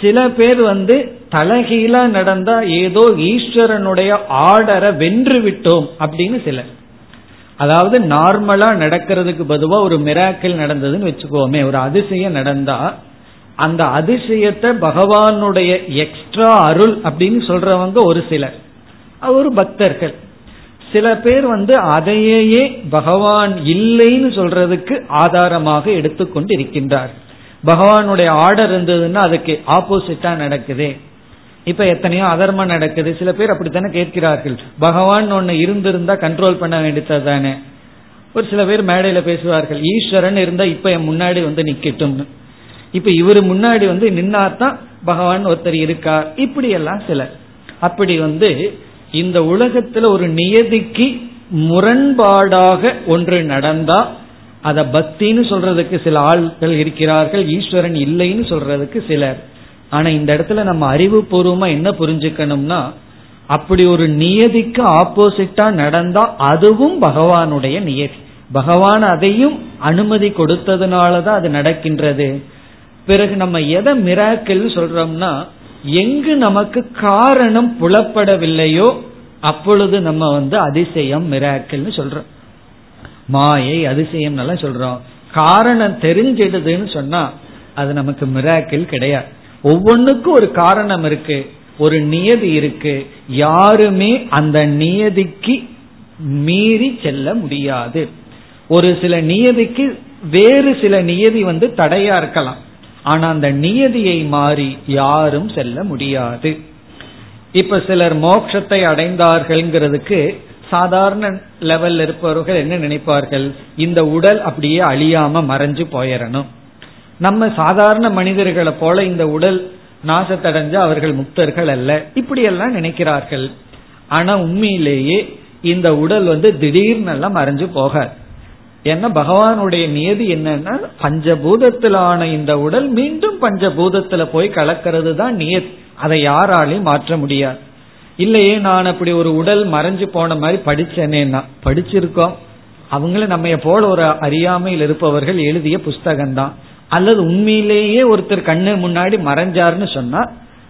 சில பேர் வந்து தலைகீழா நடந்தா ஏதோ ஈஸ்வரனுடைய ஆர்டரை வென்று விட்டோம் அப்படின்னு சிலர். அதாவது நார்மலா நடக்கிறதுக்கு பதுவா ஒரு மிராக்கிள் நடந்ததுன்னு வச்சுக்கோமே ஒரு அதிசயம் நடந்தா அந்த அதிசயத்தை பகவானுடைய எக்ஸ்ட்ரா அருள் அப்படின்னு சொல்றவங்க ஒரு சிலர். ஒரு பக்தர்கள். சில பேர் வந்து அதையே பகவான் இல்லைன்னு சொல்றதுக்கு ஆதாரமாக எடுத்துக்கொண்டு இருக்கின்றார் பகவானுடைய ஆர்டர் இருந்ததுன்னா அதுக்கு ஆப்போசிட்டா நடக்குது. இப்ப எத்தனையோ அதர்மம் நடக்குது. சில பேர் அப்படித்தானே கேட்கிறார்கள். பகவான் ஒன்னு இருந்திருந்தா கண்ட்ரோல் பண்ண வேண்டியது தானே ஒரு சில பேர் மேடையில பேசுவார்கள். ஈஸ்வரன் இருந்தா இப்ப என் முன்னாடி வந்து நிக்கட்டும்னு. இப்ப இவரு முன்னாடி வந்து நின்னாதான் பகவான் ஒருத்தர் இருக்கார். இப்படி எல்லாம் சிலர். அப்படி வந்து இந்த உலகத்துல ஒரு நியதிக்கு முரண்பாடாக ஒன்று நடந்தா அத பக்தின்னு சொல்றதுக்கு சில ஆள்கள் இருக்கிறார்கள் ஈஸ்வரன் இல்லைன்னு சொல்றதுக்கு சிலர். ஆனா இந்த இடத்துல நம்ம அறிவு பூர்வமா என்ன புரிஞ்சுக்கணும்னா அப்படி ஒரு நியதிக்கு ஆப்போசிட்டா நடந்தா அதுவும் பகவானுடைய நியதி. பகவான் அதையும் அனுமதி கொடுத்ததுனாலதான் அது நடக்கின்றது. பிறகு நம்ம எதை மிராக்கிள் சொல்றோம்னா எங்கு நமக்கு காரணம் புலப்படவில்லையோ அப்பொழுது நம்ம வந்து அதிசயம் மிராக்கிள்னு சொல்றோம். மாயை அதிசயம் நல்லா சொல்றோம். காரணம் தெரிஞ்சிடுதுன்னு சொன்னா அது நமக்கு மிராக்கிள் கிடையாது. ஒவ்வொன்றுக்கும் ஒரு காரணம் இருக்கு ஒரு நியதி இருக்கு. யாருமே அந்த நியதிக்கு மீறி செல்ல முடியாது. ஒரு சில நியதிக்கு வேறு சில நியதி வந்து தடையா இருக்கலாம். ஆனா அந்த நியதியை மாறி யாரும் செல்ல முடியாது. இப்ப சிலர் மோட்சத்தை அடைந்தார்கள்ங்கிறதுக்கு சாதாரண லெவல்ல இருப்பவர்கள் என்ன நினைப்பார்கள்? இந்த உடல் அப்படியே அழியாம மறைஞ்சு போயிடணும் நம்ம சாதாரண மனிதர்களை போல இந்த உடல் நாசத்தடைஞ்ச அவர்கள் முக்தர்கள் அல்ல. இப்படியெல்லாம் நினைக்கிறார்கள். ஆனா உண்மையிலேயே இந்த உடல் வந்து திடீர்னு எல்லாம் மறைஞ்சு போகாது. ஏன்னா பகவானுடைய நியதி என்னன்னா பஞ்சபூதத்திலான இந்த உடல் மீண்டும் பஞ்சபூதத்துல போய் கலக்கிறது தான் நியதி. அதை யாராலையும் மாற்ற முடியாது. இல்லையே நான் அப்படி ஒரு உடல் மறைஞ்சு போன மாதிரி படிச்சேனேன்னா படிச்சிருக்கோம். அவங்களும் நம்ம போல ஒரு அறியாமையில் இருப்பவர்கள் எழுதிய புஸ்தகம் தான் அல்லது உண்மையிலேயே ஒருத்தர் கண்ணு முன்னாடி மறைஞ்சாருன்னு சொன்னா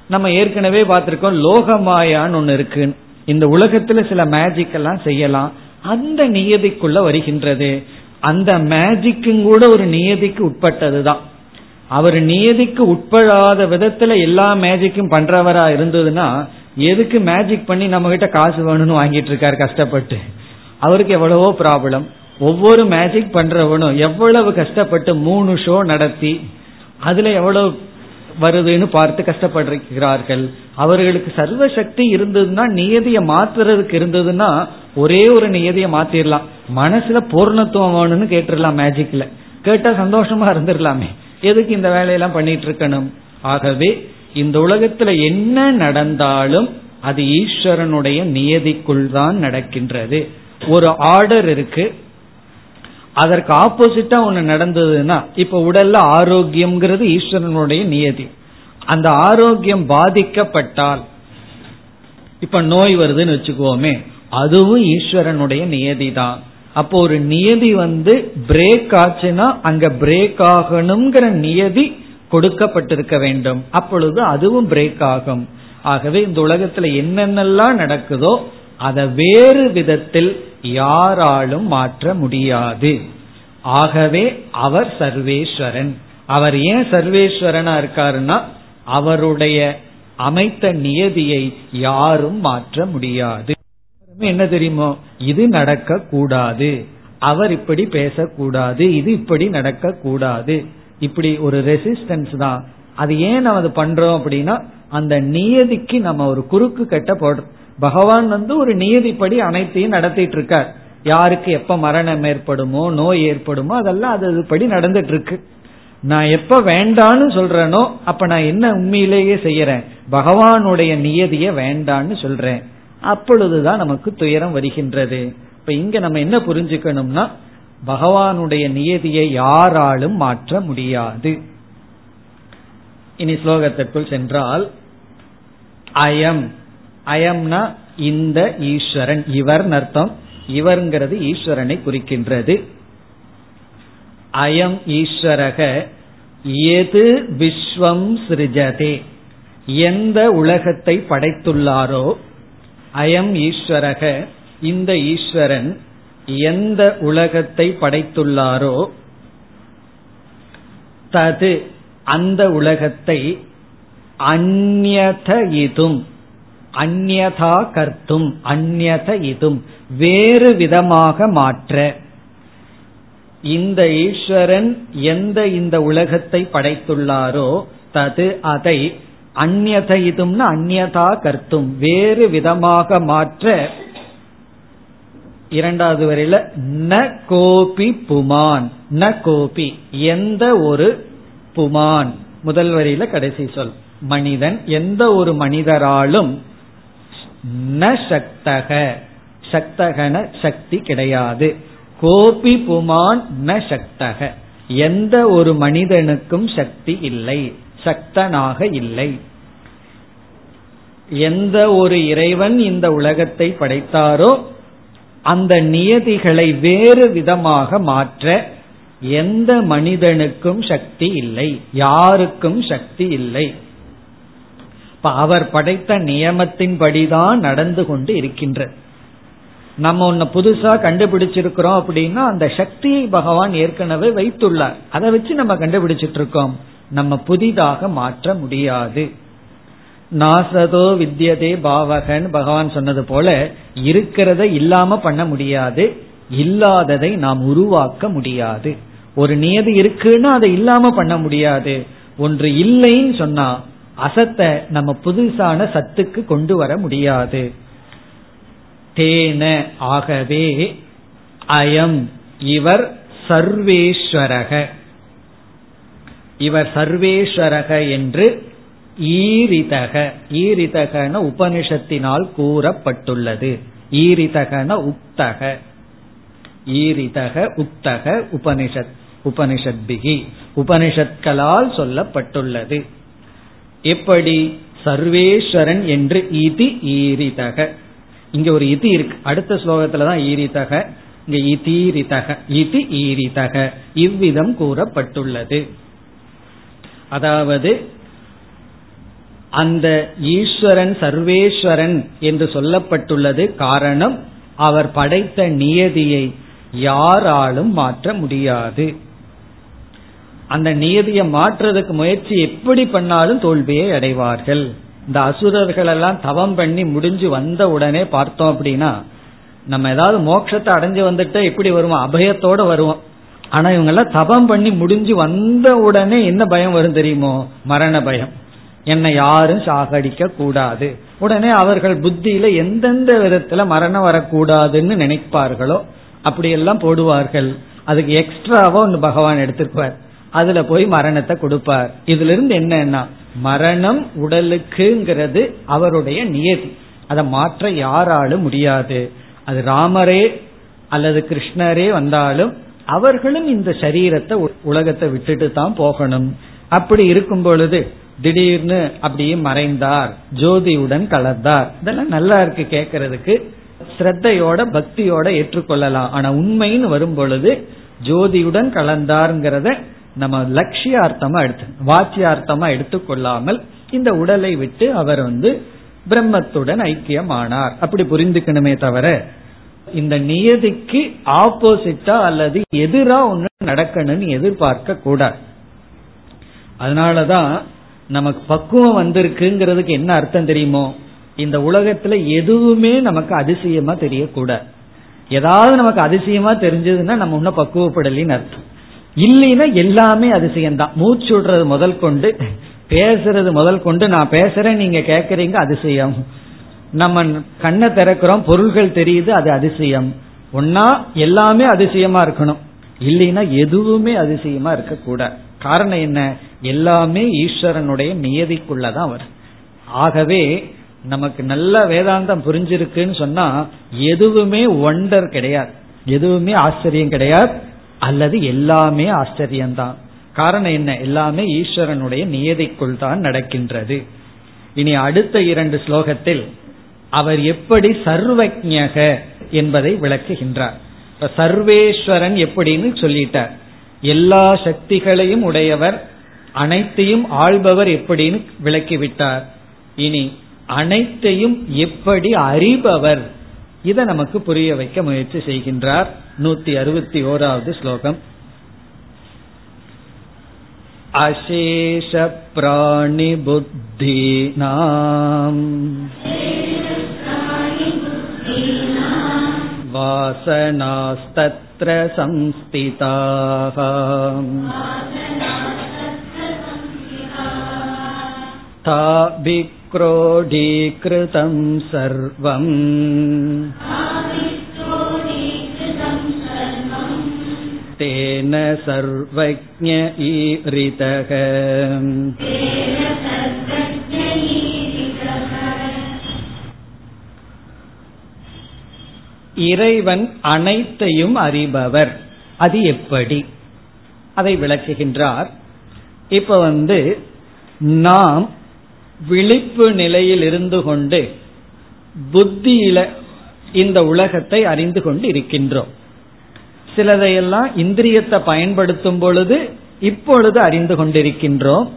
நம்ம ஏற்கனவே பார்த்திருக்கோம் லோகமாயான்னு ஒன்னு இருக்கு இந்த உலகத்துல சில மேஜிக் எல்லாம் செய்யலாம். அந்த நியதிக்குள்ள வருகின்றது. அந்த மேஜிக்கும் கூட ஒரு நியதிக்கு உட்பட்டது தான் அவர் நியதிக்கு உட்படாத விதத்துல எல்லா மேஜிக்கும் பண்றவரா இருந்ததுன்னா எதுக்கு மேஜிக் பண்ணி நம்ம கிட்ட காசு வேணும்னு வாங்கிட்டு இருக்காரு கஷ்டப்பட்டு? அவருக்கு எவ்வளவோ ப்ராப்ளம் ஒவ்வொரு மேஜிக் பண்றவனும் எவ்வளவு கஷ்டப்பட்டு மூணு ஷோ நடத்தி அதுல எவ்வளவு வருதுன்னு பார்த்து கஷ்டப்படுகிறார்கள் அவர்களுக்கு சர்வ சக்தி இருந்ததுன்னா நியதியை மாத்துறதுக்கு இருந்ததுன்னா ஒரே ஒரு நியதியை மாத்திரலாம். மனசுல பூர்ணத்துவம் வேணும்னு கேட்டுடலாம் மேஜிக்ல கேட்டா சந்தோஷமா இருந்துடலாமே எதுக்கு இந்த வேலையெல்லாம் பண்ணிட்டு இருக்கணும் ஆகவே இந்த உலகத்துல என்ன நடந்தாலும் அது ஈஸ்வரனுடைய நியதிக்குள் தான் நடக்கின்றது. ஒரு ஆர்டர் இருக்கு. அதற்கு ஆப்போசிட்டா ஒன்று நடந்ததுன்னா இப்ப உடல்ல ஆரோக்கியம்ங்கிறது ஈஸ்வரனுடைய நியதி. அந்த ஆரோக்கியம் பாதிக்கப்பட்டால் இப்ப நோய் வருதுன்னு வச்சுக்கோமே அதுவும் ஈஸ்வரனுடைய நியதி தான் அப்போ ஒரு நியதி வந்து பிரேக் ஆச்சுன்னா அங்க பிரேக் ஆகணுங்கிற நியதி கொடுக்கப்பட்டிருக்க வேண்டும். அப்பொழுது அதுவும் பிரேக் ஆகும். ஆகவே இந்த உலகத்துல என்னென்னலாம் நடக்குதோ அதை வேறு விதத்தில் யாராலும் மாற்ற முடியாது. ஆகவே அவர் சர்வேஸ்வரன். அவர் ஏன் சர்வேஸ்வரனா இருக்காருன்னா அவருடைய அமைத்த நியதியை யாரும் மாற்ற முடியாது. என்ன தெரியுமோ? இது நடக்க கூடாது அவர் இப்படி பேசக்கூடாது இது இப்படி நடக்க கூடாது இப்படி ஒரு ரெசிஸ்டன்ஸ் தான். அது ஏன் நம்ம அது பண்றோம் அப்படின்னா அந்த நியதிக்கு நம்ம ஒரு குறுக்கு கட்ட போடுறோம். பகவான் வந்து ஒரு நியதிப்படி அனைத்தையும் நடத்திட்டு இருக்கார் யாருக்கு எப்ப மரணம் ஏற்படுமோ நோய் ஏற்படுமோ அதெல்லாம் அது படி நடந்துட்டு இருக்கு நான் எப்ப வேண்டான்னு சொல்றேனோ அப்ப நான் என்ன உண்மையிலேயே செய்யறேன்? பகவானுடைய நியதிய வேண்டான்னு சொல்றேன். அப்பொழுதுதான் நமக்கு துயரம் வருகின்றது. இப்ப இங்க நம்ம என்ன புரிஞ்சுக்கணும்னா பகவானுடைய நியதியை யாராலும் மாற்ற முடியாது. இனி ஸ்லோகத்திற்குள் சென்றால் அயம் அயம்னா இந்த ஈஸ்வரன். இவர் அர்த்தம் இவர்ங்கிறது ஈஸ்வரனை குறிக்கின்றது. அயம் ஈஸ்வரக எது விஸ்வம் சிருஜதே எந்த உலகத்தை படைத்துள்ளாரோ அயம் ஈஸ்வரக இந்த ஈஸ்வரன் எந்த உலகத்தை படைத்துள்ளாரோ தது அந்த உலகத்தை அந்நத இதும். அந்நதா கர்த்தும் அந்நத இதும். வேறு விதமாக மாற்ற. இந்த ஈஸ்வரன் எந்த இந்த உலகத்தை படைத்துள்ளாரோ தது அதை அந்நத இதும்னு அந்நதா கர்த்தும். வேறு விதமாக மாற்ற. இரண்டாவது வரையில ந கோபி புமான். ந கோபி எந்த ஒரு புமான். முதல் வரியில கடைசி சொல். மனிதன் எந்த ஒரு மனிதராலும் ந சக்தக. சக்தகன சக்தி கிடையாது. கோபி புமான் ந சக்தக. எந்த ஒரு மனிதனுக்கும் சக்தி இல்லை. சக்தனாக இல்லை. எந்த ஒரு இறைவன் இந்த உலகத்தை படைத்தாரோ அந்த நியதிகளை வேறு விதமாக மாற்ற எந்த மனிதனுக்கும் சக்தி இல்லை. யாருக்கும் சக்தி இல்லை. அவர் படைத்த நியமத்தின்படிதான் நடந்து கொண்டு இருக்கின்ற. நம்ம ஒன்னு புதுசா கண்டுபிடிச்சிருக்கிறோம் அப்படின்னா அந்த சக்தியை பகவான் ஏற்கனவே வைத்துள்ளார். அதை வச்சு நம்ம கண்டுபிடிச்சிட்டு இருக்கோம் நம்ம புதிதாக மாற்ற முடியாது. நாசதோ வித்யதே பாவகன் பகவான் சொன்னது போல இருக்கிறத இல்லாம பண்ண முடியாது. இல்லாததை நாம் உருவாக்க முடியாது. ஒரு நியதி இருக்குன்னா அதை இல்லாம பண்ண முடியாது. ஒன்று இல்லைன்னு சொன்னா அசத்தை நம்ம புதுசான சத்துக்கு கொண்டு வர முடியாது. தேன ஆகவே அயம். இவர் சர்வேஸ்வரக. இவர் சர்வேஸ்வரக என்று ஈரிதக. ஈரிதகன உபனிஷத்தினால் கூறப்பட்டுள்ளது. ஈரிதகன உக்தக ஈரிதக உக்தக உபனிஷத் உபனிஷத்பிகி. உபனிஷத்களால் சொல்லப்பட்டுள்ளது. எப்படி? சர்வேஸ்வரன் என்று இதி ஈரிதக. இங்க ஒரு இதி இருக்கு. அடுத்த ஸ்லோகத்துல தான் ஈரிதக. இங்க இதீரிதக. இதி ஈரிதக. இவ்விதம் கூறப்பட்டுள்ளது. அதாவது அந்த ஈஸ்வரன் சர்வேஸ்வரன் என்று சொல்லப்பட்டுள்ளது காரணம் அவர் படைத்த நியதியை யாராலும் மாற்ற முடியாது. அந்த நியதியை மாற்றுறதுக்கு முயற்சி எப்படி பண்ணாலும் தோல்வியை அடைவார்கள். இந்த அசுரர்கள் எல்லாம் தவம் பண்ணி முடிஞ்சு வந்த உடனே பார்த்தோம் அப்படின்னா நம்ம ஏதாவது மோட்சத்தை அடைஞ்சு வந்துட்டா எப்படி வருவோம்? அபயத்தோட வருவோம். ஆனா இவங்க எல்லாம் தபம் பண்ணி முடிஞ்சு வந்த உடனே என்ன பயம் வரும் தெரியுமோ? மரண பயம். என்னை யாரும் சாகடிக்க கூடாது உடனே அவர்கள் புத்தியில எந்தெந்த விதத்துல மரணம் வரக்கூடாதுன்னு நினைப்பார்களோ அப்படியெல்லாம் போடுவார்கள். அதுக்கு எக்ஸ்ட்ராவா ஒன்று பகவான் எடுத்துக்குவார் அதுல போய் மரணத்தை கொடுப்பார். இதுல இருந்து என்னன்னா மரணம் உடலுக்குங்கிறது அவருடைய நியதி. அதை மாற்ற யாராலும் முடியாது. அது ராமரே அல்லது கிருஷ்ணரே வந்தாலும் அவர்களும் இந்த சரீரத்தை உலகத்தை விட்டுட்டு தான் போகணும். அப்படி இருக்கும் பொழுது திடீர்னு அப்படியே மறைந்தார். ஜோதியுடன் கலந்தார். இதெல்லாம் நல்லா இருக்கு கேட்கறதுக்கு. ஸ்ரத்தையோட பக்தியோட ஏற்றுக்கொள்ளலாம். ஆனா உண்மைன்னு வரும் பொழுது ஜோதியுடன் கலந்தார்ங்கிறத நம்ம லட்சியார்த்தமா எடுத்து வாச்சியார்த்தமா எடுத்துக்கொள்ளாமல் இந்த உடலை விட்டு அவர் வந்து பிரம்மத்துடன் ஐக்கியமானார். அப்படி புரிந்துக்கணுமே தவிர இந்த நியதிக்கு ஆப்போசிட்டா அல்லது எதிரா ஒண்ணு நடக்கணும்னு எதிர்பார்க்க கூடாது. அதனாலதான் நமக்கு பக்குவம் வந்திருக்குங்கிறதுக்கு என்ன அர்த்தம் தெரியுமோ இந்த உலகத்துல எதுவுமே நமக்கு அதிசயமா தெரியக்கூடாது. ஏதாவது நமக்கு அதிசயமா தெரிஞ்சதுன்னா நம்ம இன்னும் பக்குவப்படலின்னு அர்த்தம். இல்லைன்னா எல்லாமே அதிசயம்தான். மூச்சு விடுறது முதல் கொண்டு பேசுறது முதல் கொண்டு நான் பேசுறேன் நீங்க கேக்குறீங்க அதிசயம். நம்ம கண்ணை திறக்கிறோம் பொருள்கள் தெரியுது அது அதிசயம். ஒன்னா எல்லாமே அதிசயமா இருக்கணும். இல்லைன்னா எதுவுமே அதிசயமா இருக்கக்கூடாது. காரணம் என்ன? எல்லாமே ஈஸ்வரனுடைய நியதிக்குள்ளதான் வரும். ஆகவே நமக்கு நல்ல வேதாந்தம் புரிஞ்சிருக்குன்னு சொன்னா எதுவுமே ஒண்டர் கிடையாது. எதுவுமே ஆச்சரியம் கிடையாது. அல்லது எல்லாமே ஆச்சரியம்தான். காரணம் என்ன? எல்லாமே ஈஸ்வரனுடைய நியதிக்குள் தான் நடக்கின்றது. இனி அடுத்த இரண்டு ஸ்லோகத்தில் அவர் எப்படி சர்வஜக என்பதை விளக்குகின்றார். இப்ப சர்வேஸ்வரன் எப்படின்னு சொல்லிட்டார். எல்லா சக்திகளையும் உடையவர் அனைத்தையும் ஆள்பவர் எப்படின்னு விளக்கிவிட்டார். இனி அனைத்தையும் எப்படி அறிபவர் இதை நமக்கு புரிய வைக்க முயற்சி செய்கின்றார். நூத்தி அறுபத்தி ஓராவது ஸ்லோகம் அசேஷ பிராணி புத்தீனாம் वासनास्तत्र संस्थिताः ताभिक्रोढीकृतं सर्वम् तेन सर्वज्ञ ईरितः இறைவன் அனைத்தையும் அறிபவர் அது எப்படி அதை விளக்குகின்றார் இப்ப வந்து நாம் விழிப்பு நிலையில் இருந்து கொண்டு புத்தியில இந்த உலகத்தை அறிந்து கொண்டு இருக்கின்றோம் சிலதையெல்லாம் இந்திரியத்தை பயன்படுத்தும் பொழுது இப்பொழுது அறிந்து கொண்டிருக்கின்றோம்.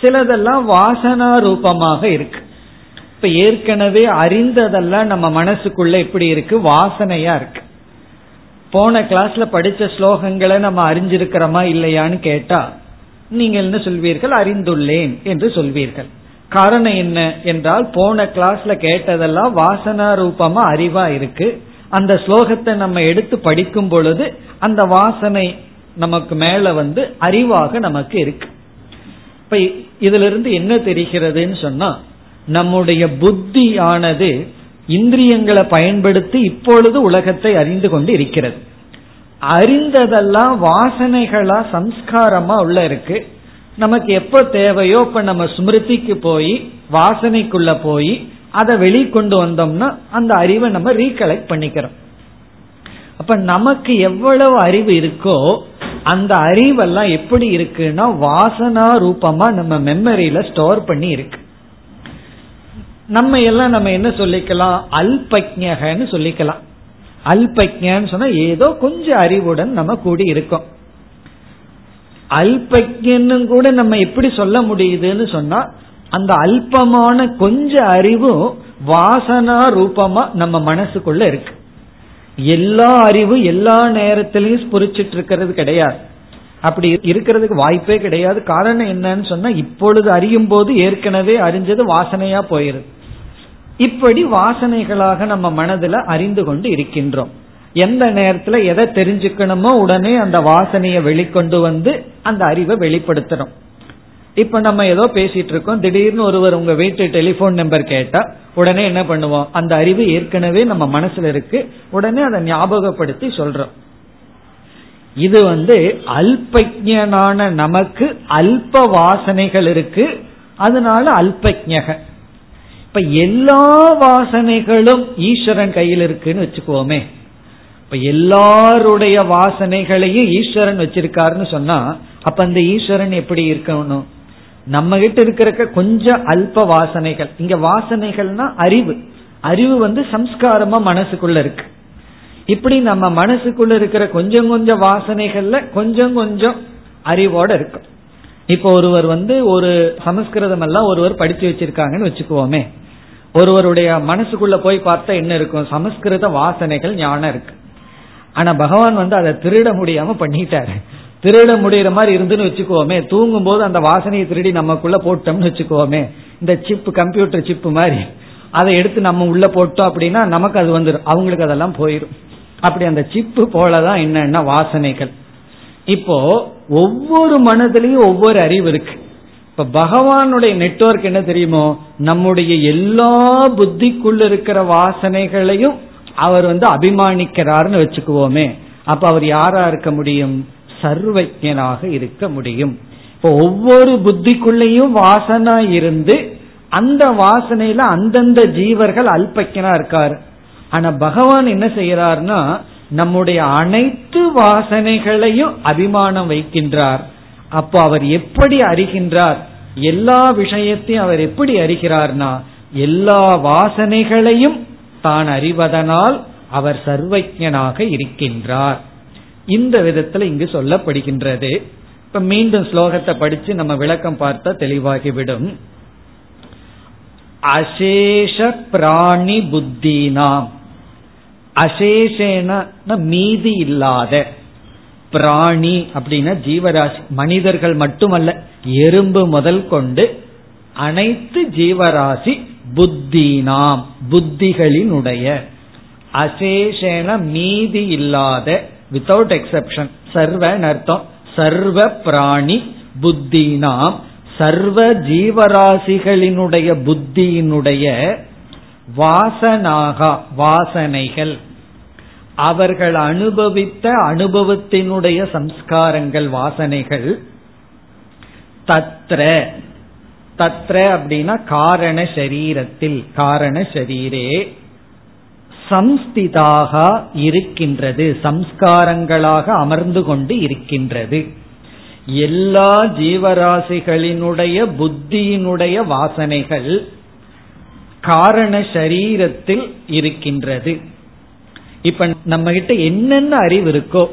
சிலதெல்லாம் வாசனா ரூபமாக இருக்கு. இப்ப ஏற்கனவே அறிந்ததெல்லாம் நம்ம மனசுக்குள்ள எப்படி இருக்கு வாசனையா இருக்கு. போன கிளாஸ்ல படிச்ச ஸ்லோகங்களை நம்ம அறிஞ்சிருக்கிறோமா இல்லையான்னு கேட்டா நீங்க என்ன சொல்வீர்கள்? அறிந்துள்ளேன் என்று சொல்வீர்கள். காரணம் என்ன என்றால் போன கிளாஸ்ல கேட்டதெல்லாம் வாசனா ரூபமா அறிவா இருக்கு. அந்த ஸ்லோகத்தை நம்ம எடுத்து படிக்கும் பொழுது அந்த வாசனை நமக்கு மேல வந்து அறிவாக நமக்கு இருக்கு. இப்ப இதுல இருந்து என்ன தெரிகிறதுன்னு சொன்னா நம்முடைய புத்தியானது இந்திரியங்களை பயன்படுத்தி இப்பொழுது உலகத்தை அறிந்து கொண்டு இருக்கிறது. அறிந்ததெல்லாம் வாசனைகளா சம்ஸ்காரமா உள்ள இருக்கு. நமக்கு எப்ப தேவையோ இப்ப நம்ம ஸ்மிருதிக்கு போய் வாசனைக்குள்ள போய் அதை வெளிக்கொண்டு வந்தோம்னா அந்த அறிவை நம்ம ரீகலெக்ட் பண்ணிக்கிறோம். அப்ப நமக்கு எவ்வளவு அறிவு இருக்கோ அந்த அறிவெல்லாம் எப்படி இருக்குன்னா வாசனா ரூபமா நம்ம மெமரியில ஸ்டோர் பண்ணி இருக்கு. நம்ம எல்லாம் நம்ம என்ன சொல்லிக்கலாம்? அல்பக்ஞகன்னு சொல்லிக்கலாம். அல்பக்ஞன்னு சொன்னா ஏதோ கொஞ்சம் அறிவுடன் நம்ம கூடி இருக்கோம். அல்பக்ஞன்னு கூட நம்ம எப்படி சொல்ல முடியுதுன்னு சொன்னா அந்த அல்பமான கொஞ்ச அறிவும் வாசனா ரூபமா நம்ம மனசுக்குள்ள இருக்கு. எல்லா அறிவும் எல்லா நேரத்திலையும் ஸ்புரிச்சிட்டு இருக்கிறது கிடையாது. அப்படி இருக்கிறதுக்கு வாய்ப்பே கிடையாது. காரணம் என்னன்னு சொன்னா இப்பொழுது அறியும் போது ஏற்கனவே அறிஞ்சது வாசனையா போயிருது. இப்படி வாசனைகளாக நம்ம மனதுல அறிந்து கொண்டு இருக்கின்றோம். எந்த நேரத்துல எதை தெரிஞ்சுக்கணுமோ உடனே அந்த வாசனையை வெளிக்கொண்டு வந்து அந்த அறிவை வெளிப்படுத்துறோம் இப்ப நம்ம ஏதோ பேசிட்டு இருக்கோம். திடீர்னு ஒருவர் உங்க வீட்டு டெலிபோன் நம்பர் கேட்டா உடனே என்ன பண்ணுவோம்? அந்த அறிவு ஏற்கனவே நம்ம மனசுல இருக்கு. உடனே அதை ஞாபகப்படுத்தி சொல்றோம். இது வந்து அல்பஜனான நமக்கு அல்ப வாசனைகள் இருக்கு. அதனால அல்பஜக இப்ப எல்லா வாசனைகளும் ஈஸ்வரன் கையில் இருக்குன்னு வச்சுக்குவோமே. இப்ப எல்லாருடைய வாசனைகளையும் ஈஸ்வரன் வச்சிருக்காருன்னு சொன்னா அப்ப அந்த ஈஸ்வரன் எப்படி இருக்கணும்? நம்ம கிட்ட இருக்கிற கொஞ்சம் அல்ப வாசனைகள். இங்க வாசனைகள்னா அறிவு. அறிவு வந்து சம்ஸ்காரமா மனசுக்குள்ள இருக்கு. இப்படி நம்ம மனசுக்குள்ள இருக்கிற கொஞ்சம் கொஞ்சம் வாசனைகள்ல கொஞ்சம் கொஞ்சம் அறிவோட இருக்கும். இப்போ ஒருவர் வந்து ஒரு சமஸ்கிருதம் எல்லாம் ஒருவர் படிச்சு வச்சிருக்காங்கன்னு வச்சுக்குவோமே. ஒருவருடைய மனசுக்குள்ள போய் பார்த்தா என்ன இருக்கும்? சமஸ்கிருத வாசனைகள் ஞானம் இருக்கு. ஆனா பகவான் வந்து அதை திருட முடியாம பண்ணிட்டாரு. திருட முடியற மாதிரி இருந்துன்னு வச்சுக்கோமே தூங்கும் போது அந்த வாசனையை திருடி நமக்குள்ள போட்டோம்னு வச்சுக்கோமே இந்த சிப் கம்ப்யூட்டர் சிப் மாதிரி அதை எடுத்து நம்ம உள்ள போட்டோம் அப்படின்னா நமக்கு அது வந்துடும் அவங்களுக்கு அதெல்லாம் போயிடும் அப்படி அந்த சிப்பு போலதான் என்னன்னா வாசனைகள். இப்போ ஒவ்வொரு மனதிலையும் ஒவ்வொரு அறிவு இருக்கு. இப்ப பகவானுடைய நெட்வொர்க் என்ன தெரியுமோ நம்முடைய எல்லா புத்திக்குள்ள இருக்கிற வாசனைகளையும் அவர் வந்து அபிமானிக்கிறார்னு வச்சுக்குவோமே. அப்ப அவர் யாரா இருக்க முடியும்? சர்வஜனாக இருக்க முடியும். இப்போ ஒவ்வொரு புத்திக்குள்ளேயும் வாசனா இருந்து அந்த வாசனையில அந்தந்த ஜீவர்கள் அல்பக்கியனா இருக்காரு. ஆனா பகவான் என்ன செய்யறாருன்னா நம்முடைய அனைத்து வாசனைகளையும் அபிமானம் வைக்கின்றார். அப்போ அவர் எப்படி அறிகின்றார்? எல்லா விஷயத்தையும் அவர் எப்படி அறிகிறார்னா எல்லா வாசனைகளையும் தான் அறிவதனால் அவர் சர்வஜனாக இருக்கின்றார். இந்த விதத்துல இங்கு சொல்லப்படுகின்றது. இப்ப மீண்டும் ஸ்லோகத்தை படிச்சு நம்ம விளக்கம் பார்த்தா தெளிவாகிவிடும். அசேஷ பிராணி புத்தினாம். அசேஷேன மீதி இல்லாத பிராணி அப்படின்னா ஜீவராசி மனிதர்கள் மட்டுமல்ல எறும்பு முதல் கொண்டு அனைத்து ஜீவராசி புத்தினாம் புத்திகளினுடைய. அசேஷேன மீதி இல்லாத வித்தவுட் எக்ஸப்ஷன் சர்வ அர்த்தம் சர்வ பிராணி புத்தினாம் சர்வ ஜீவராசிகளினுடைய புத்தியினுடைய வாசனாக வாசனைகள் அவர்கள் அனுபவித்த அனுபவத்தினுடைய சம்ஸ்காரங்கள் வாசனைகள் தத்ர தத்ர அப்படின்னா காரண சரீரத்தில் காரண சரீரே. சம்ஸ்திதாக இருக்கின்றது சம்ஸ்காரங்களாக அமர்ந்து கொண்டு இருக்கின்றது. எல்லா ஜீவராசிகளினுடைய புத்தியினுடைய வாசனைகள் காரண சரீரத்தில் இருக்கின்றது. இப்ப நம்ம கிட்ட என்னென்ன அறிவு இருக்கோ